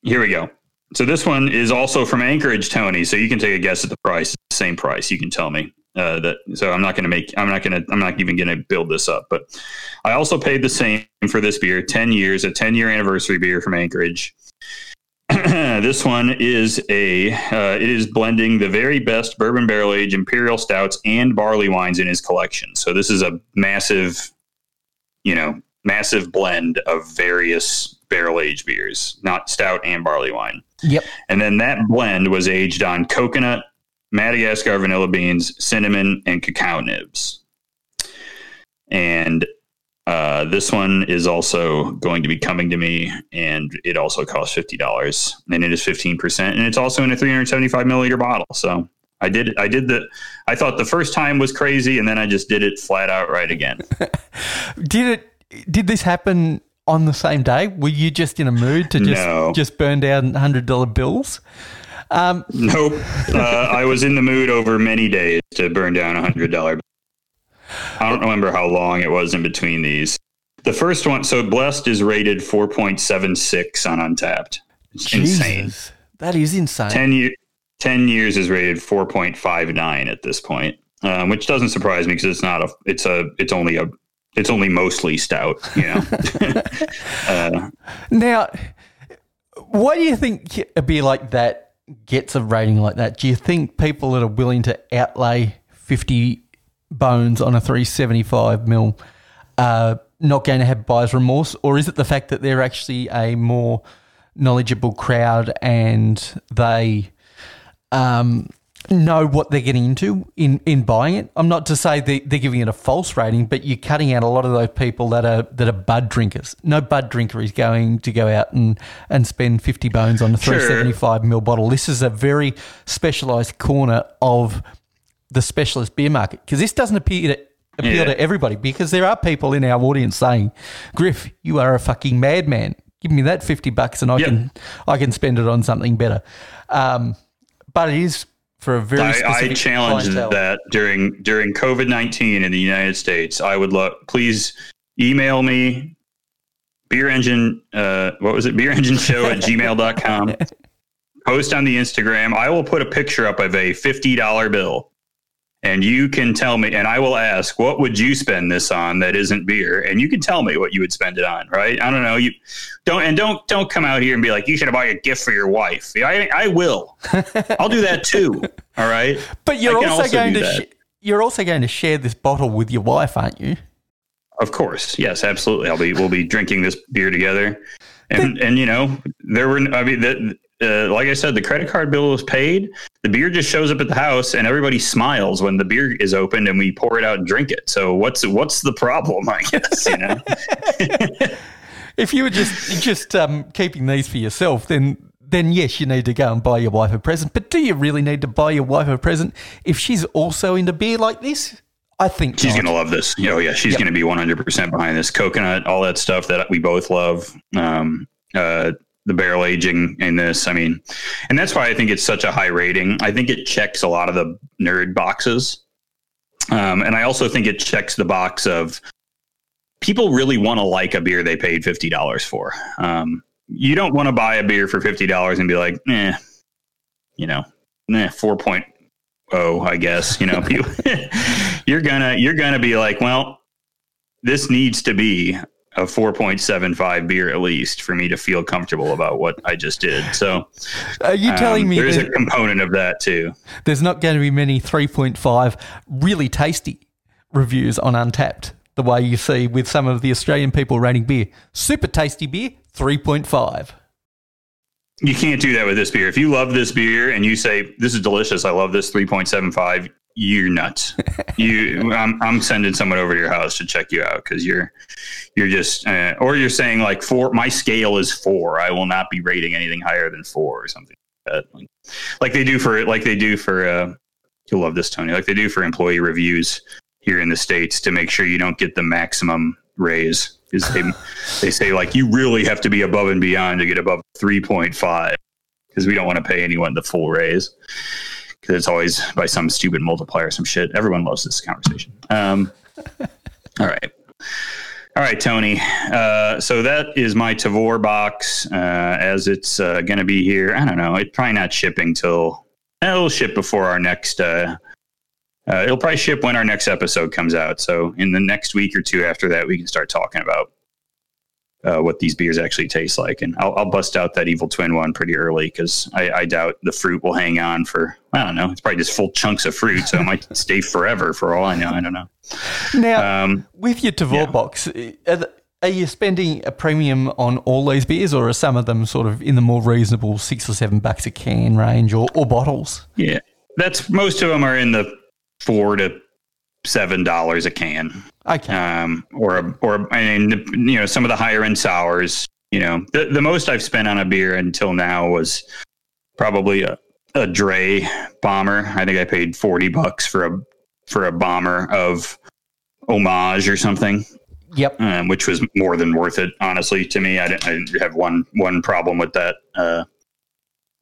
Here we go. So this one is also from Anchorage, Tony. So you can take a guess at the price. Same price. You can tell me. Uh, that so I'm not going to make I'm not going to I'm not even going to build this up. But I also paid the same for this beer, ten years, a ten year anniversary beer from Anchorage. [clears throat] this one is a uh, it is blending the very best bourbon barrel aged imperial stouts and barley wines in his collection. So this is a massive, you know, massive blend of various barrel aged beers, not stout and barley wine. Yep. And then that blend was aged on coconut, Madagascar vanilla beans, cinnamon, and cacao nibs. And uh, this one is also going to be coming to me, and it also costs fifty dollars, and it is fifteen percent, and it's also in a three hundred seventy-five milliliter bottle. So I did, I did the, I thought the first time was crazy, and then I just did it flat out right again. [laughs] did it? Did this happen on the same day? Were you just in a mood to just no. just burn down hundred dollar bills? Um, nope. Uh, I was in the mood over many days to burn down a hundred dollar. I don't remember how long it was in between these. The first one, so Blessed is rated four point seven six on Untappd. It's Jesus, insane. That is insane. Ten year, ten years is rated four point five nine at this point, um, which doesn't surprise me because it's not a. It's a. It's only a. It's only mostly stout. You know. [laughs] [laughs] uh, now, why do you think it'd be like that gets a rating like that, do you think people that are willing to outlay 50 bones on a 375 mil are not going to have buyer's remorse? Or is it the fact that they're actually a more knowledgeable crowd and they um, know what they're getting into in, in buying it. I'm not to say they, they're giving it a false rating, but you're cutting out a lot of those people that are that are bud drinkers. No bud drinker is going to go out and, and spend 50 bones on a 375 sure. ml bottle. This is a very specialised corner of the specialist beer market because this doesn't appear to appeal yeah. to everybody because there are people in our audience saying, Griff, you are a fucking madman. Give me that 50 bucks and I yep. can I can spend it on something better. Um, but it is for a very I, I challenge that during during COVID nineteen in the United States. I would love please email me beer engine uh, what was it? Beer engine show at gmail.com [laughs] post on the instagram. I will put a picture up of a $50 bill and you can tell me, and I will ask, what would you spend this on that isn't beer? And you can tell me what you would spend it on, right? I don't know. You don't, and don't, don't come out here and be like, you should buy a gift for your wife. I, I will. [laughs] I'll do that too. All right. But you're also, also, going to, sh- you're also going to share this bottle with your wife, aren't you? Of course. Yes, absolutely. I'll be, we'll be drinking this beer together. And, and you know, there were, I mean, that, uh, like I said, the credit card bill was paid. The beer just shows up at the house, and everybody smiles when the beer is opened, and we pour it out and drink it. So what's what's the problem? I guess you know. [laughs] if you were just just um, keeping these for yourself, then then yes, you need to go and buy your wife a present. But do you really need to buy your wife a present if she's also into beer like this? I think she's going to love this. Oh yeah, she's yep. going to be 100% behind this coconut, all that stuff that we both love. Um, uh, the barrel aging in this. I mean, and that's why I think it's such a high rating. I think it checks a lot of the nerd boxes. Um, and I also think it checks the box of people really want to like a beer they paid $50 for. Um, you don't want to buy a beer for $50 and be like, eh, you know, eh, 4.0, oh I guess, you know, [laughs] [laughs] you're gonna, you're gonna be like, well, this needs to be a 4.75 beer at least for me to feel comfortable about what I just did. So, [laughs] are you telling um, me there's a component of that too? There's not going to be many 3.5 really tasty reviews on Untappd the way you see with some of the Australian people rating beer. Super tasty beer, 3.5. You can't do that with this beer. If you love this beer and you say this is delicious, I love this 3.75, you're nuts. you, I'm, I'm sending someone over to your house to check you out because you're, you're just, uh, or you're saying like four. My scale is four. I will not be rating anything higher than four or something like that. Like, like they do for, like they do for. Uh, you'll love this, Tony. Like they do for employee reviews here in the states to make sure you don't get the maximum raise. Is they, they say like you really have to be above and beyond to get above three point five because we don't want to pay anyone the full raise it's always by some stupid multiplier, some shit. Everyone loves this conversation. Um, all right. All right, Tony. Uh, so that is my Tavour box uh, as it's uh, going to be here. I don't know. It's probably not shipping till it'll ship before our next. Uh, uh, it'll probably ship when our next episode comes out. So in the next week or two after that, we can start talking about uh, what these beers actually taste like. And I'll, I'll, bust out that Evil Twin one pretty early because I, I, doubt the fruit will hang on for, I don't know, it's probably just full chunks of fruit. So it might [laughs] stay forever for all I know. I don't know. Now, um, with your Tavour yeah. box, are, are, you spending a premium on all these beers or are some of them sort of in the more reasonable six or seven bucks a can range or, or bottles? Yeah. That's most of them are in the four to seven dollars a can. Okay. Um, or or I mean, you know, some of the higher end sours. You know, the the most I've spent on a beer until now was probably a a Dray bomber. I think I paid forty bucks for a for a bomber of homage or something. Yep. Um, which was more than worth it, honestly, to me. I didn't, I didn't have one one problem with that. Uh,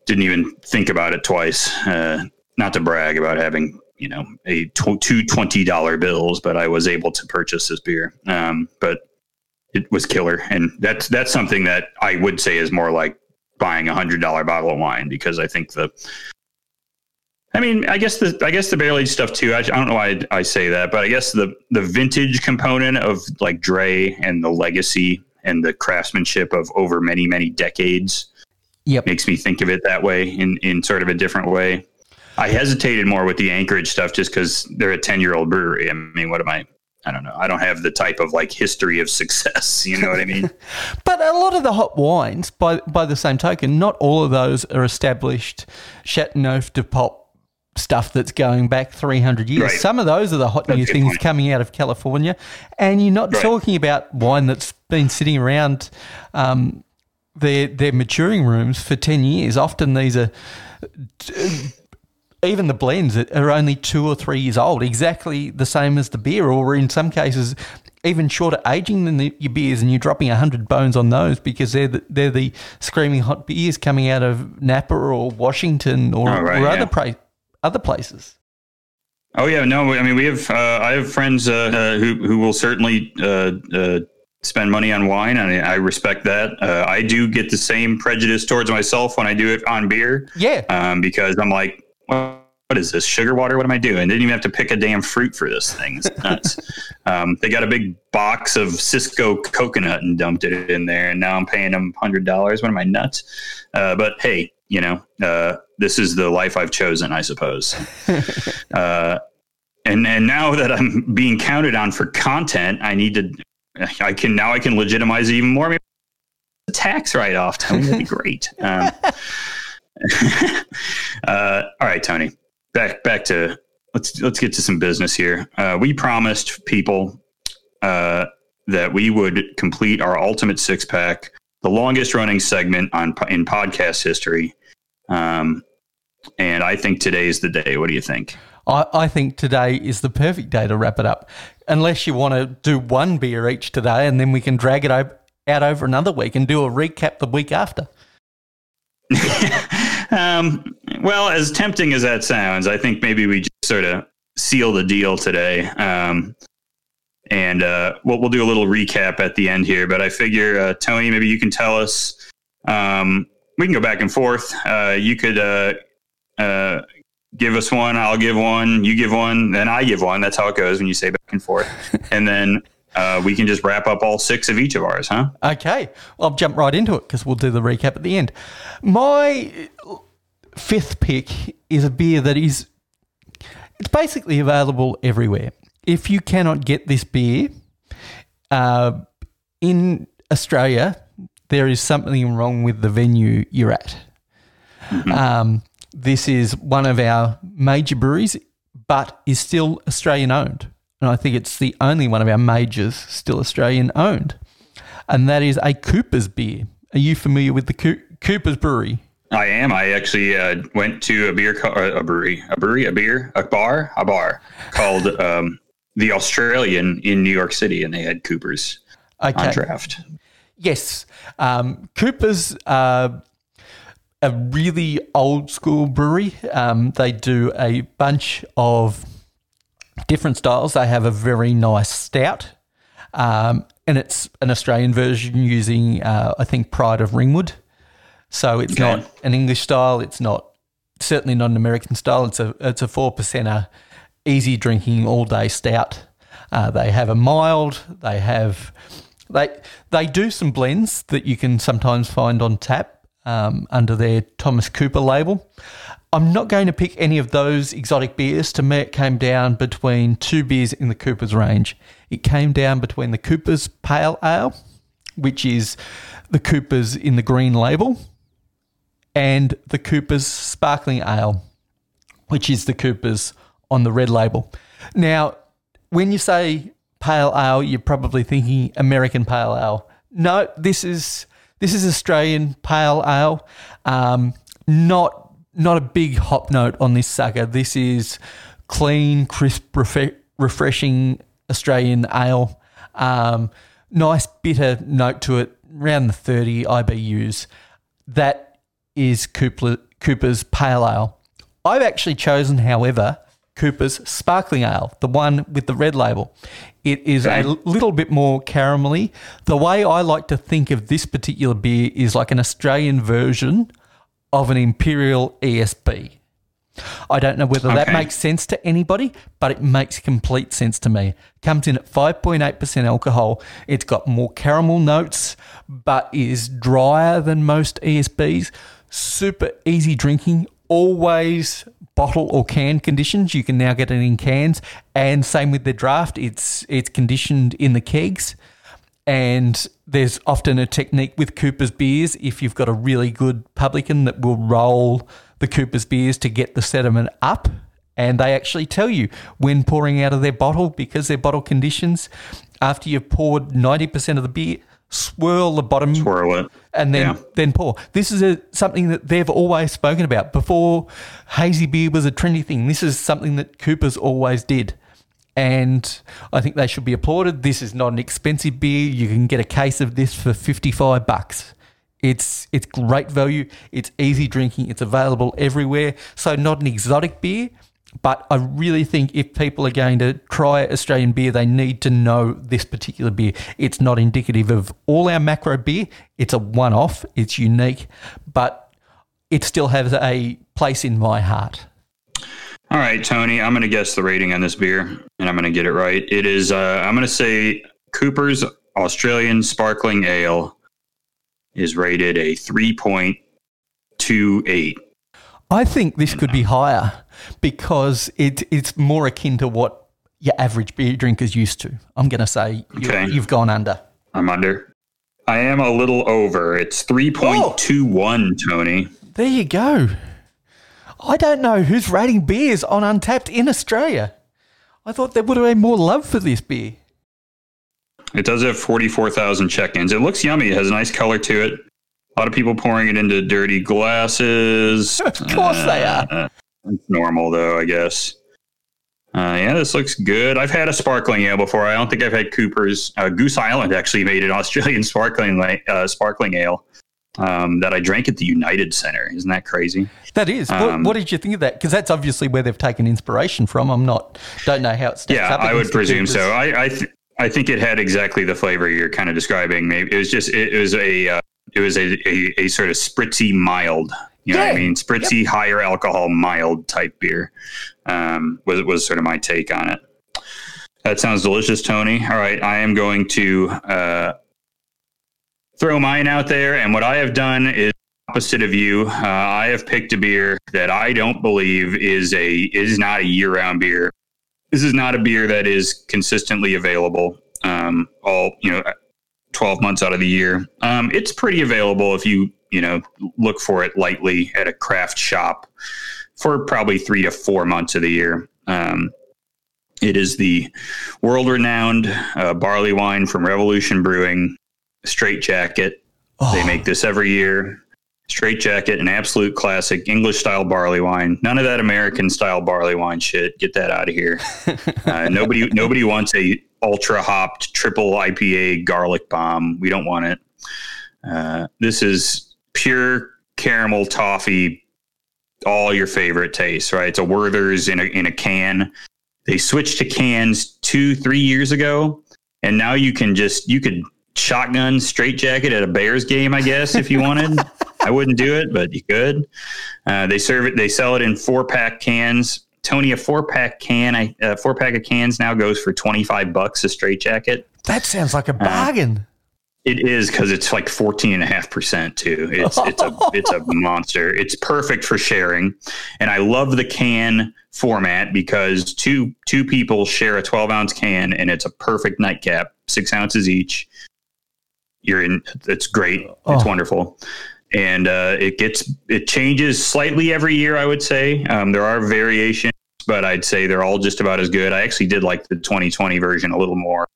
didn't even think about it twice. Uh, not to brag about having you know a tw- two twenty dollar bills, but I was able to purchase this beer. Um, but it was killer, and that's that's something that I would say is more like buying a hundred dollar bottle of wine because I think the I mean, I guess the I guess the barrel aged stuff too. I, I don't know why I, I, say that, but I guess the the vintage component of like Dray and the legacy and the craftsmanship of over many many decades, yep. makes me think of it that way in in sort of a different way. I hesitated more with the Anchorage stuff just because they're a 10 year old brewery. I mean, what am I? I don't know. I don't have the type of like history of [laughs] success. You know what I mean? [laughs] but a lot of the hot wines, by by the same token, not all of those are established Chateauneuf du Pape stuff that's going back 300 years. Right. Some of those are the hot that's new things point. coming out of California. And you're not right. talking about wine that's been sitting around um, their, their maturing rooms for 10 years. Often these are even the blends are only two or three years old, exactly the same as the beer, or in some cases, even shorter aging than the, your beers, and you're dropping 100 bones on those because they're the, they're the screaming hot beers coming out of Napa or Washington or, oh, right, or yeah. other, pra- other places. Oh yeah, no, I mean we have uh, I have friends uh, uh, who who will certainly uh, uh, spend money on wine, and I respect that. Uh, I do get the same prejudice towards myself when I do it on beer. Yeah, um, because I'm like, what is this sugar water? What am I doing? Didn't even have to pick a damn fruit for this thing. It's nuts. [laughs] um, they got a big box of Sysco coconut and dumped it in there, and now I'm paying them hundred dollars. What am I nuts? Uh, but hey, you know, uh, this is the life I've chosen, I suppose. [laughs] uh, and and now that I'm being counted on for content, I need to. I can now I can legitimize it even more. Maybe tax write off, Tony. That'd be great. Um, [laughs] [laughs] uh, all right, Tony back back to let's let's get to some business here. Uh, we promised people uh, that we would complete our ultimate six pack, the longest running segment on in podcast history. Um, and I think today is the day. What do you think? I, I think today is the perfect day to wrap it up. Unless you want to do one beer each today, and then we can drag it out over another week and do a recap the week after. [laughs] um, well, as tempting as that sounds, I think maybe we just sort of seal the deal today. Um, and uh, we'll, we'll do a little recap at the end here. But I figure, uh, Tony, maybe you can tell us. Um, we can go back and forth. Uh, you could uh, uh, give us one, I'll give one, you give one, then I give one. That's how it goes when you say back and forth. [laughs] and then uh, we can just wrap up all six of each of ours, huh? Okay. Well, I'll jump right into it because we'll do the recap at the end. My fifth pick is a beer that is it's basically available everywhere. If you cannot get this beer uh, in Australia, there is something wrong with the venue you're at. Mm-hmm. Um, this is one of our major breweries, but is still Australian owned. And I think it's the only one of our majors still Australian owned. And that is a Cooper's beer. Are you familiar with the Cooper's Brewery? I am. I actually uh, went to a beer, co- uh, a brewery, a brewery, a beer, a bar, a bar called um, the Australian in New York City, and they had Coopers okay. on draft. Yes, um, Coopers. Uh, a really old school brewery. Um, they do a bunch of different styles. They have a very nice stout, um, and it's an Australian version using, uh, I think, Pride of Ringwood. So it's okay. not an English style. It's not certainly not an American style. It's a it's a four percenter, easy drinking all day stout. Uh, they have a mild. They have they they do some blends that you can sometimes find on tap um, under their Thomas Cooper label. I'm not going to pick any of those exotic beers. To me, it came down between two beers in the Cooper's range. It came down between the Cooper's Pale Ale, which is the Cooper's in the green label, and the Cooper's Sparkling Ale, which is the Cooper's on the red label. Now, when you say pale ale, you're probably thinking American pale ale. No, this is this is Australian pale ale. Um, not not a big hop note on this sucker. This is clean, crisp, refreshing Australian ale. Um, nice bitter note to it, around the 30 IBUs. That is Cooper, Cooper's Pale Ale. I've actually chosen, however, Cooper's Sparkling Ale, the one with the red label. It is a little bit more caramelly. The way I like to think of this particular beer is like an Australian version of an Imperial ESB. I don't know whether okay. that makes sense to anybody, but it makes complete sense to me. Comes in at 5.8% alcohol. It's got more caramel notes, but is drier than most ESBs super easy drinking, always bottle or can conditions. You can now get it in cans, and same with the draft. It's it's conditioned in the kegs, and there's often a technique with Cooper's beers. If you've got a really good publican that will roll the Cooper's beers to get the sediment up. And they actually tell you when pouring out of their bottle because their bottle conditions. After you've poured 90% of the beer, swirl the bottom, swirl it, and then yeah. then pour. This is a, something that they've always spoken about before. Hazy beer was a trendy thing. This is something that Coopers always did, and I think they should be applauded. This is not an expensive beer. You can get a case of this for fifty five bucks. It's it's great value. It's easy drinking. It's available everywhere. So not an exotic beer, but I really think if people are going to try Australian beer, they need to know this particular beer. It's not indicative of all our macro beer. It's a one off, it's unique, but it still has a place in my heart. All right, Tony, I'm going to guess the rating on this beer, and I'm going to get it right. It is, uh, I'm going to say Cooper's Australian Sparkling Ale is rated a 3.28. I think this could be higher because it, it's more akin to what your average beer drinker's used to. I'm going to say you, Okay. you've gone under. I'm under. I am a little over. It's 3.21, Tony. There you go. I don't know who's rating beers on Untappd in Australia. I thought there would have been more love for this beer. It does have 44,000 check ins. It looks yummy. It has a nice color to it. A lot of people pouring it into dirty glasses. [laughs] Of course they are. Uh, It's normal, though, I guess. Uh, yeah, this looks good. I've had a sparkling ale before. I don't think I've had Cooper's. Uh, Goose Island actually made an [laughs] Australian sparkling uh, sparkling ale um, that I drank at the United Center. Isn't that crazy? That is. Um, what, what did you think of that? Because that's obviously where they've taken inspiration from. I'm not, don't know how it stacks Yeah, up. I would presume Coopers. so. I I, th- I think it had exactly the flavor you're kind of describing. Maybe it was just it, was a uh, it was a, a, a sort of spritzy mild. You know what I mean? Spritzy, higher alcohol, mild type beer. Um, was was sort of my take on it. That sounds delicious, Tony. All right, I am going to uh, throw mine out there, and what I have done is opposite of you. Uh, I have picked a beer that I don't believe is a is not a year round beer this is not a beer that is consistently available um, all you know 12 months out of the year um, it's pretty available if you you know look for it lightly at a craft shop for probably three to four months of the year um, it is the world renowned uh, barley wine from revolution brewing straight jacket Oh, they make this every year. Straight jacket, an absolute classic English style barley wine. None of that American style barley wine shit. Get that out of here. [laughs] uh, nobody, nobody wants a ultra hopped triple IPA garlic bomb. We don't want it. Uh, this is pure caramel toffee, all your favorite tastes. Right? It's a Werther's in a in a can. They switched to cans two, three years ago, and now you can just you could shotgun straight jacket at a Bears game, I guess, if you [laughs] wanted. I wouldn't do it, but you could. Uh, they serve it. They sell it in four pack cans. Tony, a four pack can, I- a four pack of cans now goes for twenty five bucks a straight jacket. that sounds like a bargain. It is because it's like fourteen and a half percent too. It's it's a [laughs] it's a monster. It's perfect for sharing, and I love the can format because two two people share a twelve ounce can, and it's a perfect nightcap, six ounces each. You're in. It's great. It's Oh. wonderful, and uh, it gets it changes slightly every year. I would say um, there are variations, but I'd say they're all just about as good. I actually did like the 2020 version a little more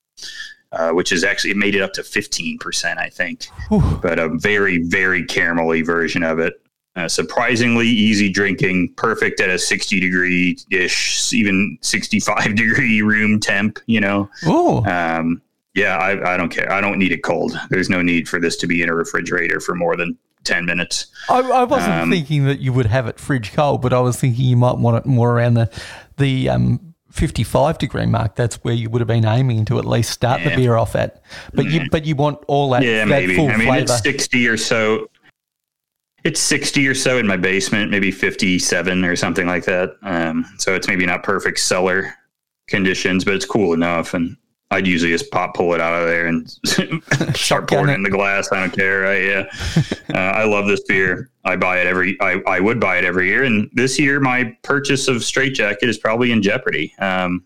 uh, which is actually it made it up to 15%, I think, Whew. but a very, very caramelly version of it. Uh, surprisingly easy drinking, perfect at a 60 degree ish, even 65 degree room temp, you know. Oh, Um, yeah, I, I don't care. I don't need it cold. There's no need for this to be in a refrigerator for more than 10 minutes. I, I wasn't um, thinking that you would have it fridge cold, but I was thinking you might want it more around the the um, 55 degree mark. That's where you would have been aiming to at least start the beer off at. But you but you want all that, Yeah, that maybe. full I mean, flavor. it's 60 or so. It's 60 or so in my basement, maybe 57 or something like that. Um, so it's maybe not perfect cellar conditions, but it's cool enough. And I'd usually just pop, pull it out of there and [laughs] start pouring it in the glass. I don't care. Right? Yeah. [laughs] uh, I love this beer. I buy it every, I, I would buy it every year. And this year, my purchase of Straight Jacket is probably in jeopardy. Um,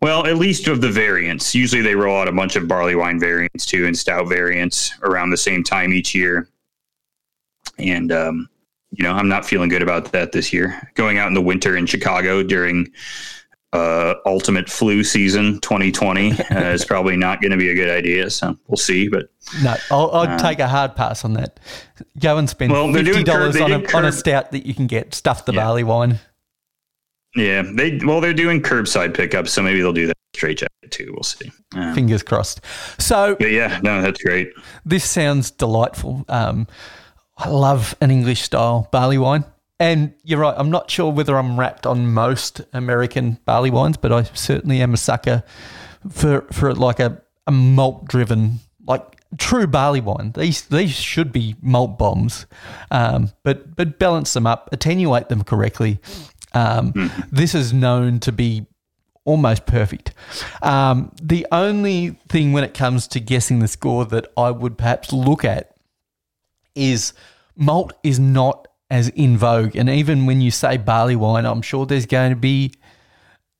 well, at least of the variants. Usually they roll out a bunch of barley wine variants too and stout variants around the same time each year. And, um, you know, I'm not feeling good about that this year. Going out in the winter in Chicago during uh, ultimate flu season 2020 [laughs] uh, is probably not going to be a good idea. So we'll see. But no, I'll, I'd Uh, take a hard pass on that. Go and spend Well, fifty dollars on, on a stout that you can get stuff the Yeah. barley wine. yeah, they, well, they're doing curbside pickups. So maybe they'll do that straight jacket too. We'll see. Uh, Fingers crossed. So but yeah, no, that's great. this sounds delightful. Um, I love an English style barley wine. And you're right, I'm not sure whether I'm wrapped on most American barley wines, but I certainly am a sucker for for like a, a malt driven, like true barley wine. These these should be malt bombs, um, but but balance them up, attenuate them correctly. Um, mm-hmm. This is known to be almost perfect. Um, the only thing when it comes to guessing the score that I would perhaps look at is malt is not as in vogue. And even when you say barley wine, I'm sure there's going to be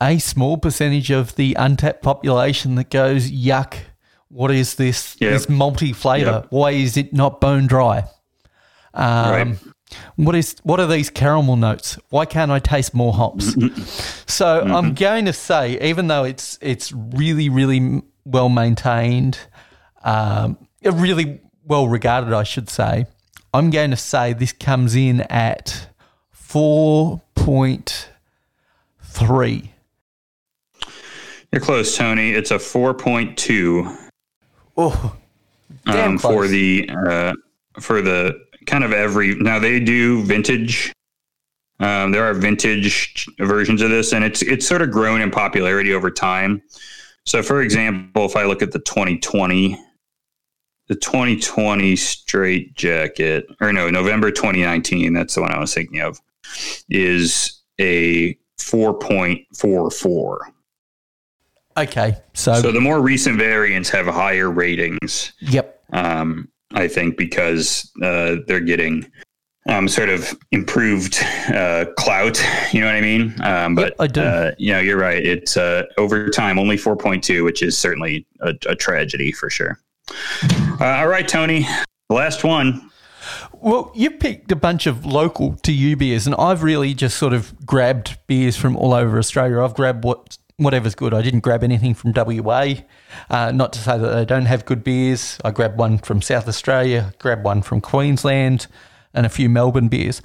a small percentage of the Untappd population that goes, yuck, what is this, yep. this malty flavour? Yep. Why is it not bone dry? Um, right. What is what are these caramel notes? Why can't I taste more hops? so mm-hmm. I'm going to say, even though it's it's really really well maintained, um, really well regarded, I should say, I'm going to say this comes in at four point three. You're close, Tony. It's a four point two. Oh, damn um, for the uh, for the kind of every now they do vintage. Um, there are vintage versions of this, and it's it's sort of grown in popularity over time. So, for example, if I look at the 2020, the 2020 straight jacket, or no, November 2019, that's the one I was thinking of, is a 4.44. Okay, so so the more recent variants have higher ratings. Yep. Um, I think, because uh, they're getting um, sort of improved uh, clout. You know what I mean? Um, but yep, I uh, you know, you're right. It's uh, over time only 4.2, which is certainly a, a tragedy for sure. Uh, all right, Tony, last one. Well, you picked a bunch of local to you beers, and I've really just sort of grabbed beers from all over Australia. I've grabbed what whatever's good. I didn't grab anything from WA. Uh, not to say that they don't have good beers. I grabbed one from South Australia, grabbed one from Queensland, and a few Melbourne beers.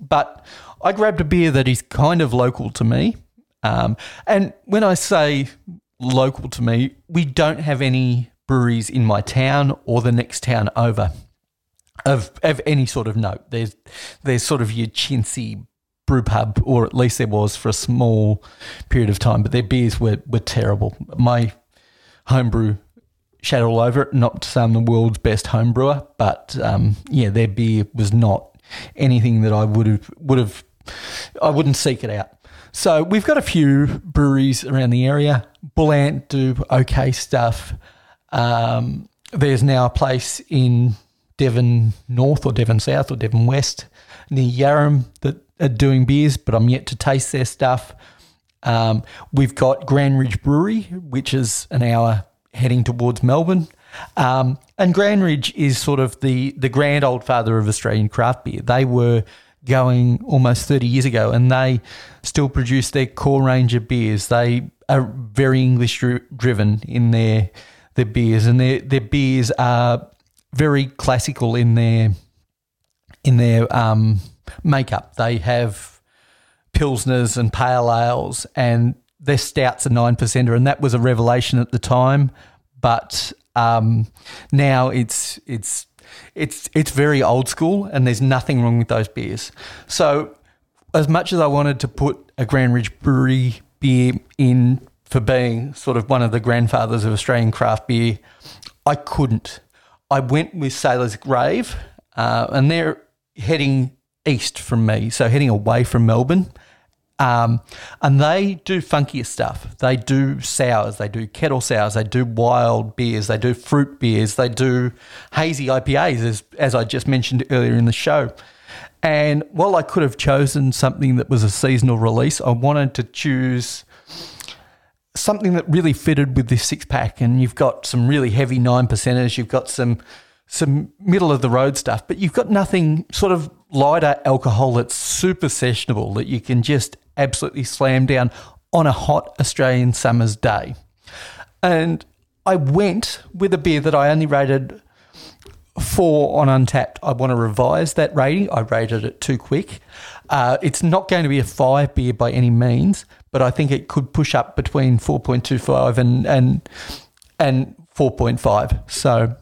But I grabbed a beer that is kind of local to me. Um, and when I say local to me, we don't have any breweries in my town or the next town over of of any sort of note. There's there's sort of your chintzy brew pub, or at least there was for a small period of time. But their beers were were terrible. My homebrew shat all over it. Not I'm the world's best homebrewer, but um, yeah, their beer was not anything that I would have would have. I wouldn't seek it out. So we've got a few breweries around the area. Bullant do okay stuff. Um, there's now a place in Devon North or Devon South or Devon West near Yarram that are doing beers, but I'm yet to taste their stuff. Um, we've got Grand Ridge Brewery, which is an hour heading towards Melbourne. Um, and Grand Ridge is sort of the, the grand old father of Australian craft beer. They were going almost 30 years ago and they still produce their core range of beers. They are very English driven in their their beers and their, their beers are very classical in their in their um, makeup. They have pilsners and pale ales, and their stouts are nine percenter, and that was a revelation at the time. But um, now it's it's it's it's very old school, and there's nothing wrong with those beers. So, as much as I wanted to put a Grand Ridge Brewery beer in for being sort of one of the grandfathers of Australian craft beer, I couldn't. I went with Sailor's Grave, uh, and they're heading east from me, so heading away from Melbourne. Um, and they do funkier stuff. They do sours, they do kettle sours, they do wild beers, they do fruit beers, they do hazy IPAs, as, as I just mentioned earlier in the show. And while I could have chosen something that was a seasonal release, I wanted to choose something that really fitted with this six pack. And you've got some really heavy nine percenters, you've got some some middle of the road stuff, but you've got nothing sort of lighter alcohol that's super sessionable that you can just absolutely slam down on a hot Australian summer's day. And I went with a beer that I only rated four on Untappd. I want to revise that rating. I rated it too quick. Uh, it's not going to be a five beer by any means, but I think it could push up between 4.25 and and and 4.5. So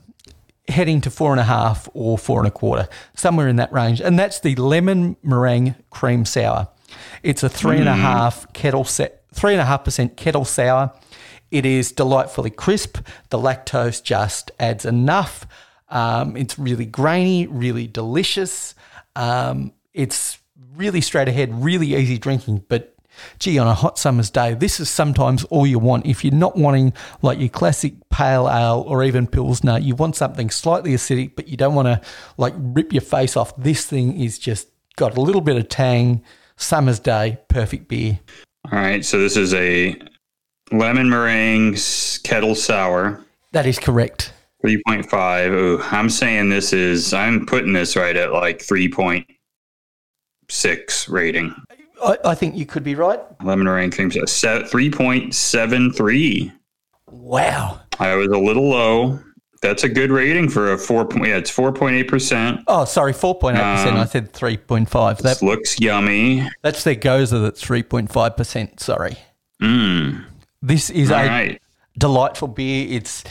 heading to four and a half or four and a quarter, somewhere in that range. And that's the lemon meringue cream sour. It's a three and a mm. half kettle set, three and a half percent kettle sour. It is delightfully crisp. The lactose just adds enough. Um, it's really grainy, really delicious. Um, it's really straight ahead, really easy drinking. But gee, on a hot summer's day, this is sometimes all you want. If you're not wanting like your classic pale ale or even pilsner, you want something slightly acidic, but you don't want to like rip your face off. This thing is just got a little bit of tang. Summer's day, perfect beer. All right, so this is a lemon meringue kettle sour. That is correct. 3.5. Ooh, I'm saying this is, I'm putting this right at like 3.6 rating. I, I think you could be right. Lemon meringue cream, 3.73. Wow. I was a little low. That's a good rating for a four point. Yeah, it's four point eight percent. Oh, sorry, four point eight percent. I um, said three point five. That looks yummy. That's their gose that's three point five percent. Sorry. Mm. This is All a right. delightful beer. It's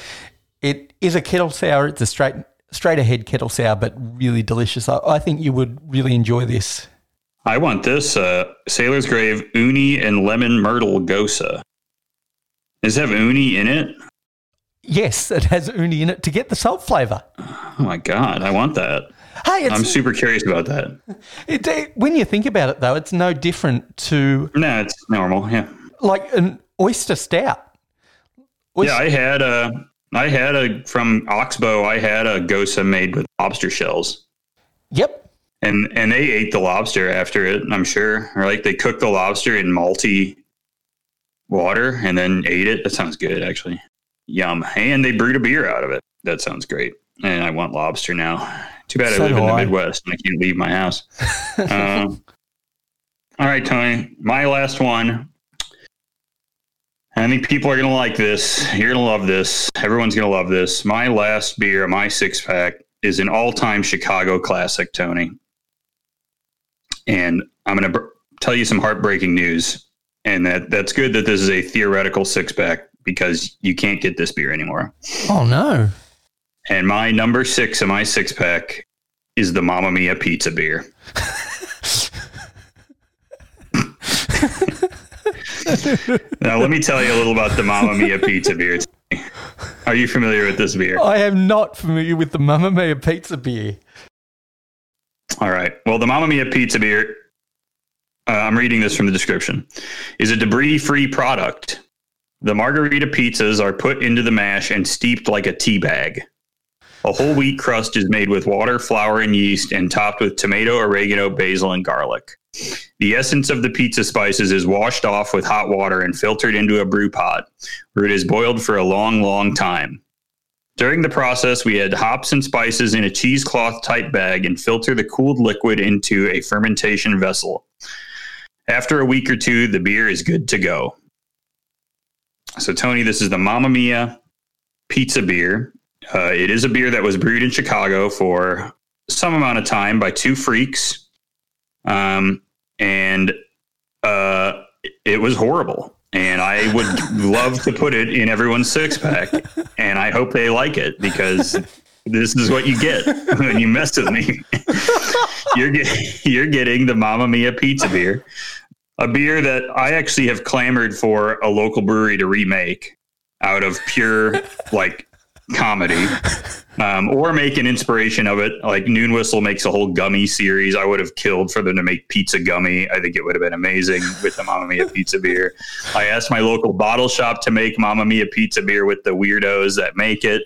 it is a kettle sour. It's a straight straight ahead kettle sour, but really delicious. I, I think you would really enjoy this. I want this uh, Sailor's Grave Uni and Lemon Myrtle Gose. Does it have uni in it? Yes, it has uni in it to get the salt flavor. Oh my god, I want that. Hey, I'm super curious about that. It, it, when you think about it, though, it's no different to no, it's normal. Yeah, like an oyster stout. Oyster- yeah, I had a, I had a from Oxbow. I had a gose made with lobster shells. Yep. And and they ate the lobster after it. I'm sure, or like they cooked the lobster in malty water and then ate it. That sounds good, actually. Yum. And they brewed a beer out of it. That sounds great. And I want lobster now. Too bad so I live in the I. Midwest and I can't leave my house. uh, [laughs] all right, Tony. My last one. I think people are going to like this. You're going to love this. Everyone's going to love this. My last beer, my six pack, is an all time Chicago classic, Tony. And I'm going to br- tell you some heartbreaking news. And that, that's good that this is a theoretical six pack because you can't get this beer anymore. Oh no! And my number six of my six pack is the Mamma Mia pizza beer. [laughs] now let me tell you a little about the Mamma Mia pizza beer. Are you familiar with this beer? I am not familiar with the Mamma Mia pizza beer. All right. Well, the Mamma Mia pizza beer, uh, I'm reading this from the description, is a debris free product the margarita pizzas are put into the mash and steeped like a tea bag. A whole wheat crust is made with water, flour, and yeast and topped with tomato, oregano, basil, and garlic. The essence of the pizza spices is washed off with hot water and filtered into a brew pot, where it is boiled for a long, long time. During the process, we add hops and spices in a cheesecloth type bag and filter the cooled liquid into a fermentation vessel. After a week or two, the beer is good to go. So, Tony, this is the Mamma Mia pizza beer. Uh, it is a beer that was brewed in Chicago for some amount of time by two freaks. Um, and uh, it was horrible. And I would love to put it in everyone's six pack. And I hope they like it because this is what you get when you mess with me. [laughs] you're, you're getting the Mamma Mia pizza beer a beer that I actually have clamored for a local brewery to remake out of pure like comedy. Um, or make an inspiration of it. Like Noon Whistle makes a whole gummy series. I would have killed for them to make pizza gummy. I think it would have been amazing with the Mamma Mia pizza beer. I asked my local bottle shop to make Mamma Mia pizza beer with the weirdos that make it.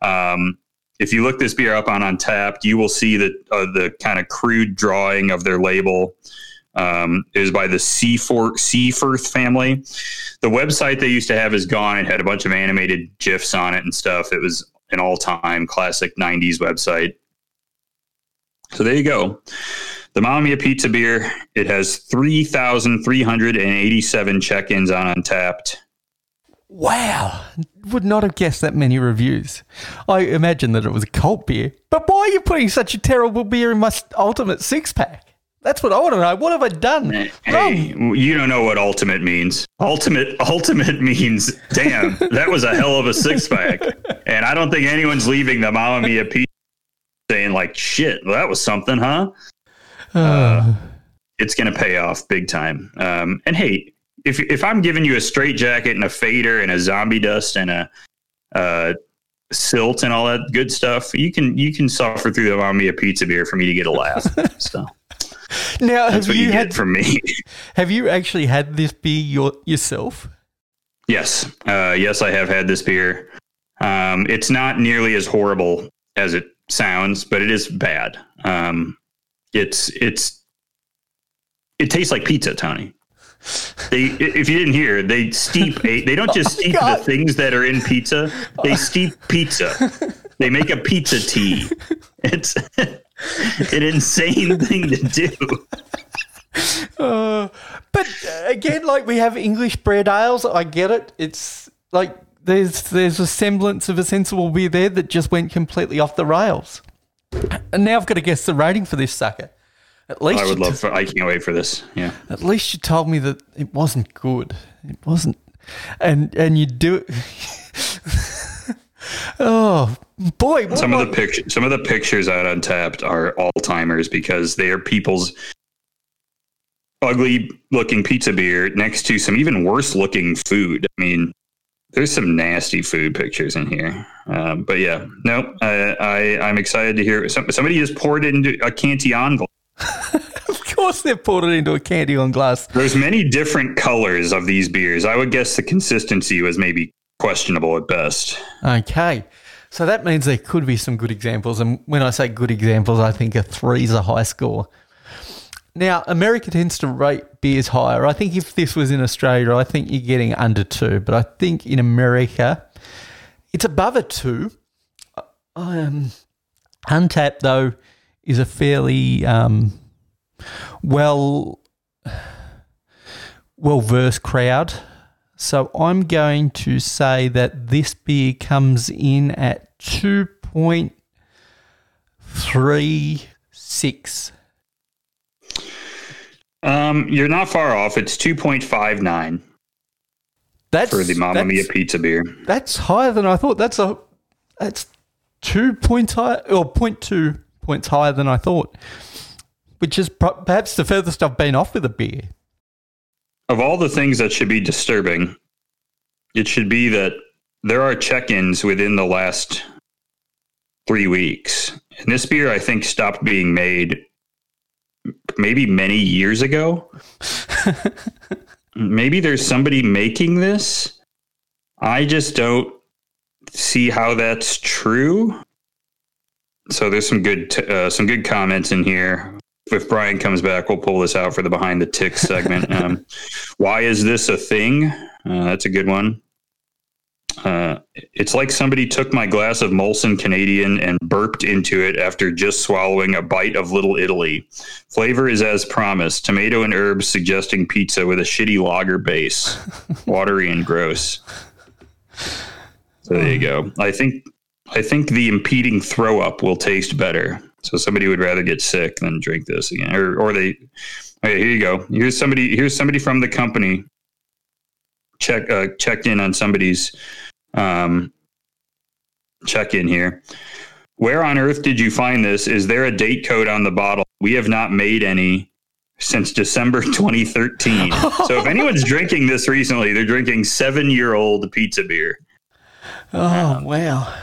Um, if you look this beer up on Untappd, you will see that uh, the kind of crude drawing of their label um, it was by the Seefurth, Seefurth family. The website they used to have is gone. It had a bunch of animated GIFs on it and stuff. It was an all time classic 90s website. So there you go. The Mamma Mia Pizza Beer. It has 3,387 check ins on Untappd. Wow. Would not have guessed that many reviews. I imagine that it was a cult beer. But why are you putting such a terrible beer in my ultimate six pack? That's what I want to know. What have I done? Hey, you don't know what ultimate means. Ultimate, ultimate means, damn, that was a hell of a six pack. And I don't think anyone's leaving the Mamma Mia pizza saying like, shit, well, that was something, huh? Uh, uh, it's going to pay off big time. Um, and hey, if if I'm giving you a straight jacket and a fader and a zombie dust and a uh, silt and all that good stuff, you can you can suffer through the Mamma Mia pizza beer for me to get a laugh. so. [laughs] Now, That's have what you, you, had get from me. [laughs] have you actually had this beer your, yourself? yes, uh, yes, I have had this beer. Um, it's not nearly as horrible as it sounds, but it is bad. Um, it's it's it tastes like pizza, Tony. They, if you didn't hear, they steep. A, they don't [laughs] just Oh, steep God. the things that are in pizza. They steep pizza. They make a pizza tea. It's an insane thing to do. Uh, but uh, again, like we have English bread ales, I get it. It's like there's there's a semblance of a sensible beer there that just went completely off the rails. And now I've got to guess the rating for this sucker. At least I would love. For, I can't wait for this. Yeah. At least you told me that it wasn't good. It wasn't, and and you do it. [laughs] oh boy! what Some of the pictures, some of the pictures out on Tapped are all timers because they are people's ugly looking pizza beer next to some even worse looking food. I mean, there's some nasty food pictures in here. Um, but yeah, no, I, I I'm excited to hear some, somebody just poured it into a Cantillon glass. [laughs] of course, they've poured it into a Cantillon glass. There's many different colors of these beers. I would guess the consistency was maybe questionable at best. Okay, so that means there could be some good examples. And when I say good examples, I think a three is a high score. Now, America tends to rate beers higher. I think if this was in Australia, I think you're getting under two. But I think in America, it's above a two. Um, Untappd, though, is a fairly um, well well versed crowd. So I'm going to say that this beer comes in at 2.36. Um, you're not far off. It's 2.59 That's for the Mamma Mia pizza beer. That's higher than I thought. That's a that's two points higher or 0.2 points higher than I thought. Which is perhaps the furthest I've been off with a beer. Of all the things that should be disturbing, it should be that there are check-ins within the last three weeks. And this beer, I think, stopped being made maybe many years ago. [laughs] maybe there's somebody making this. I just don't see how that's true. So there's some good t- uh, some good comments in here. If Brian comes back, we'll pull this out for the behind the ticks segment. Um, [laughs] why is this a thing? Uh, that's a good one. Uh, it's like somebody took my glass of Molson Canadian and burped into it after just swallowing a bite of Little Italy. Flavor is as promised tomato and herbs suggesting pizza with a shitty lager base. [laughs] Watery and gross. So there you go. I think I think the impeding throw up will taste better. So somebody would rather get sick than drink this again. Or or they okay, here you go. Here's somebody here's somebody from the company check uh, checked in on somebody's um, check in here. Where on earth did you find this? Is there a date code on the bottle? We have not made any since December [laughs] 2013. so if anyone's [laughs] drinking this recently, they're drinking seven year old pizza beer. Oh, wow.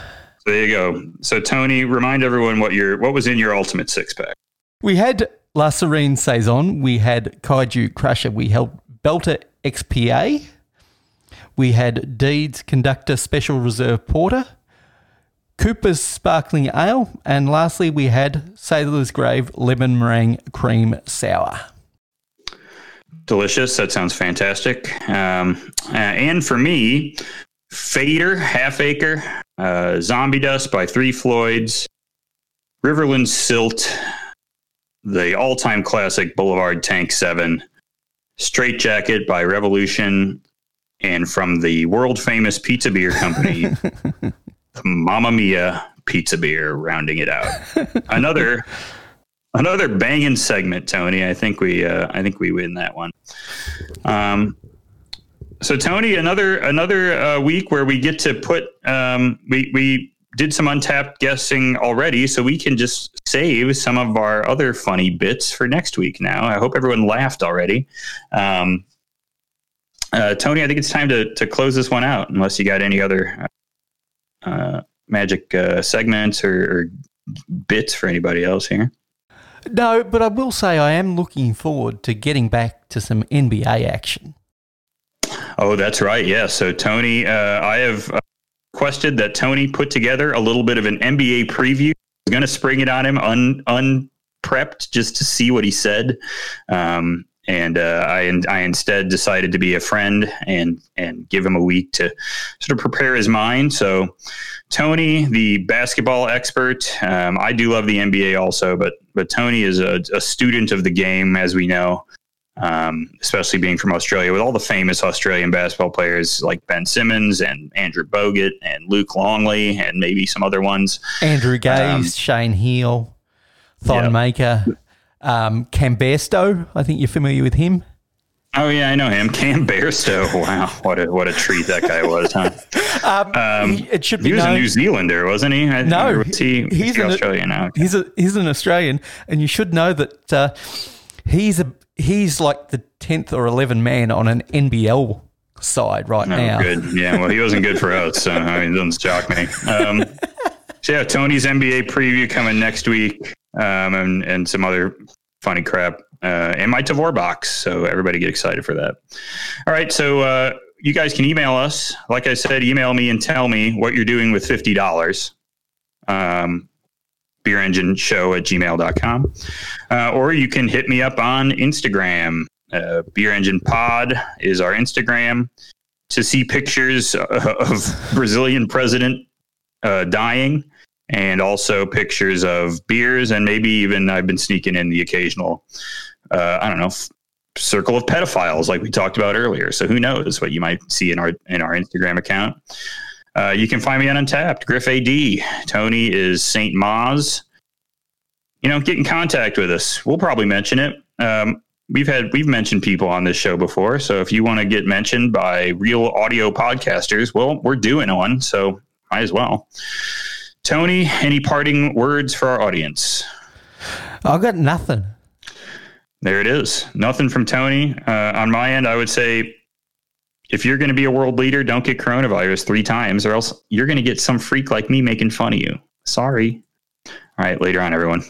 So there you go. So Tony, remind everyone what your what was in your ultimate six pack. We had La Sirène Saison, we had Kaiju Crusher, we had Belter XPA, we had Deeds Conductor Special Reserve Porter, Cooper's Sparkling Ale, and lastly we had Sailor's Grave Lemon Meringue Cream Sour. Delicious. That sounds fantastic. Um, uh, and for me, Fader Half Acre, uh, Zombie Dust by Three Floyds, Riverland Silt, the all time classic Boulevard Tank 7, Straight Jacket by Revolution, and from the world famous pizza beer company, [laughs] Mamma Mia Pizza Beer, rounding it out. Another. Another banging segment, Tony. I think we, uh, I think we win that one. Um, so Tony, another another uh, week where we get to put um, we we did some Untappd guessing already, so we can just save some of our other funny bits for next week. Now, I hope everyone laughed already. Um, uh, Tony, I think it's time to to close this one out. Unless you got any other uh, magic uh, segments or, or bits for anybody else here. No, but I will say I am looking forward to getting back to some NBA action. Oh, that's right. Yeah. So Tony, uh, I have uh, requested that Tony put together a little bit of an NBA preview. I was going to spring it on him un unprepped just to see what he said. Um, and uh, I, I instead decided to be a friend and and give him a week to sort of prepare his mind. So, Tony, the basketball expert, um, I do love the NBA also, but but Tony is a, a student of the game, as we know um, especially being from Australia, with all the famous Australian basketball players like Ben Simmons and Andrew Bogut and Luke Longley and maybe some other ones. Andrew Gaze, um, Shane Heal, Thon yep. Maker, um, Cam Bairstow. I think you're familiar with him. Oh yeah, I know him, [laughs] Cam Bairstow. Wow, what a what a treat that guy was, huh? [laughs] um, um, it should be he was known, a New Zealander, wasn't he? I, no, he, he's an Australian now. He's a he's an Australian, and you should know that uh, he's a he's like the tenth or eleventh man on an NBL side right oh, now. Good, yeah. Well, he wasn't good for us, so I mean, it doesn't shock me. Um, so yeah, Tony's NBA preview coming next week, um, and and some other funny crap, uh, and my Tavour box. So everybody get excited for that. All right, so. Uh, you guys can email us. Like I said, email me and tell me what you're doing with $50. Um, beerengineshow at gmail.com. Uh, or you can hit me up on Instagram. Uh, Beer Engine Pod is our Instagram to see pictures [laughs] of Brazilian president uh, dying and also pictures of beers and maybe even I've been sneaking in the occasional, uh, I don't know, f- circle of pedophiles like we talked about earlier. So who knows what you might see in our in our Instagram account. Uh, you can find me on Untappd, Griff AD. Tony is St. Maz. You know, get in contact with us. We'll probably mention it. Um, we've had we've mentioned people on this show before, so if you want to get mentioned by real audio podcasters, well, we're doing one, so might as well. Tony, any parting words for our audience? I got nothing. There it is. Nothing from Tony. Uh, on my end, I would say if you're going to be a world leader, don't get coronavirus three times, or else you're going to get some freak like me making fun of you. Sorry. All right, later on, everyone.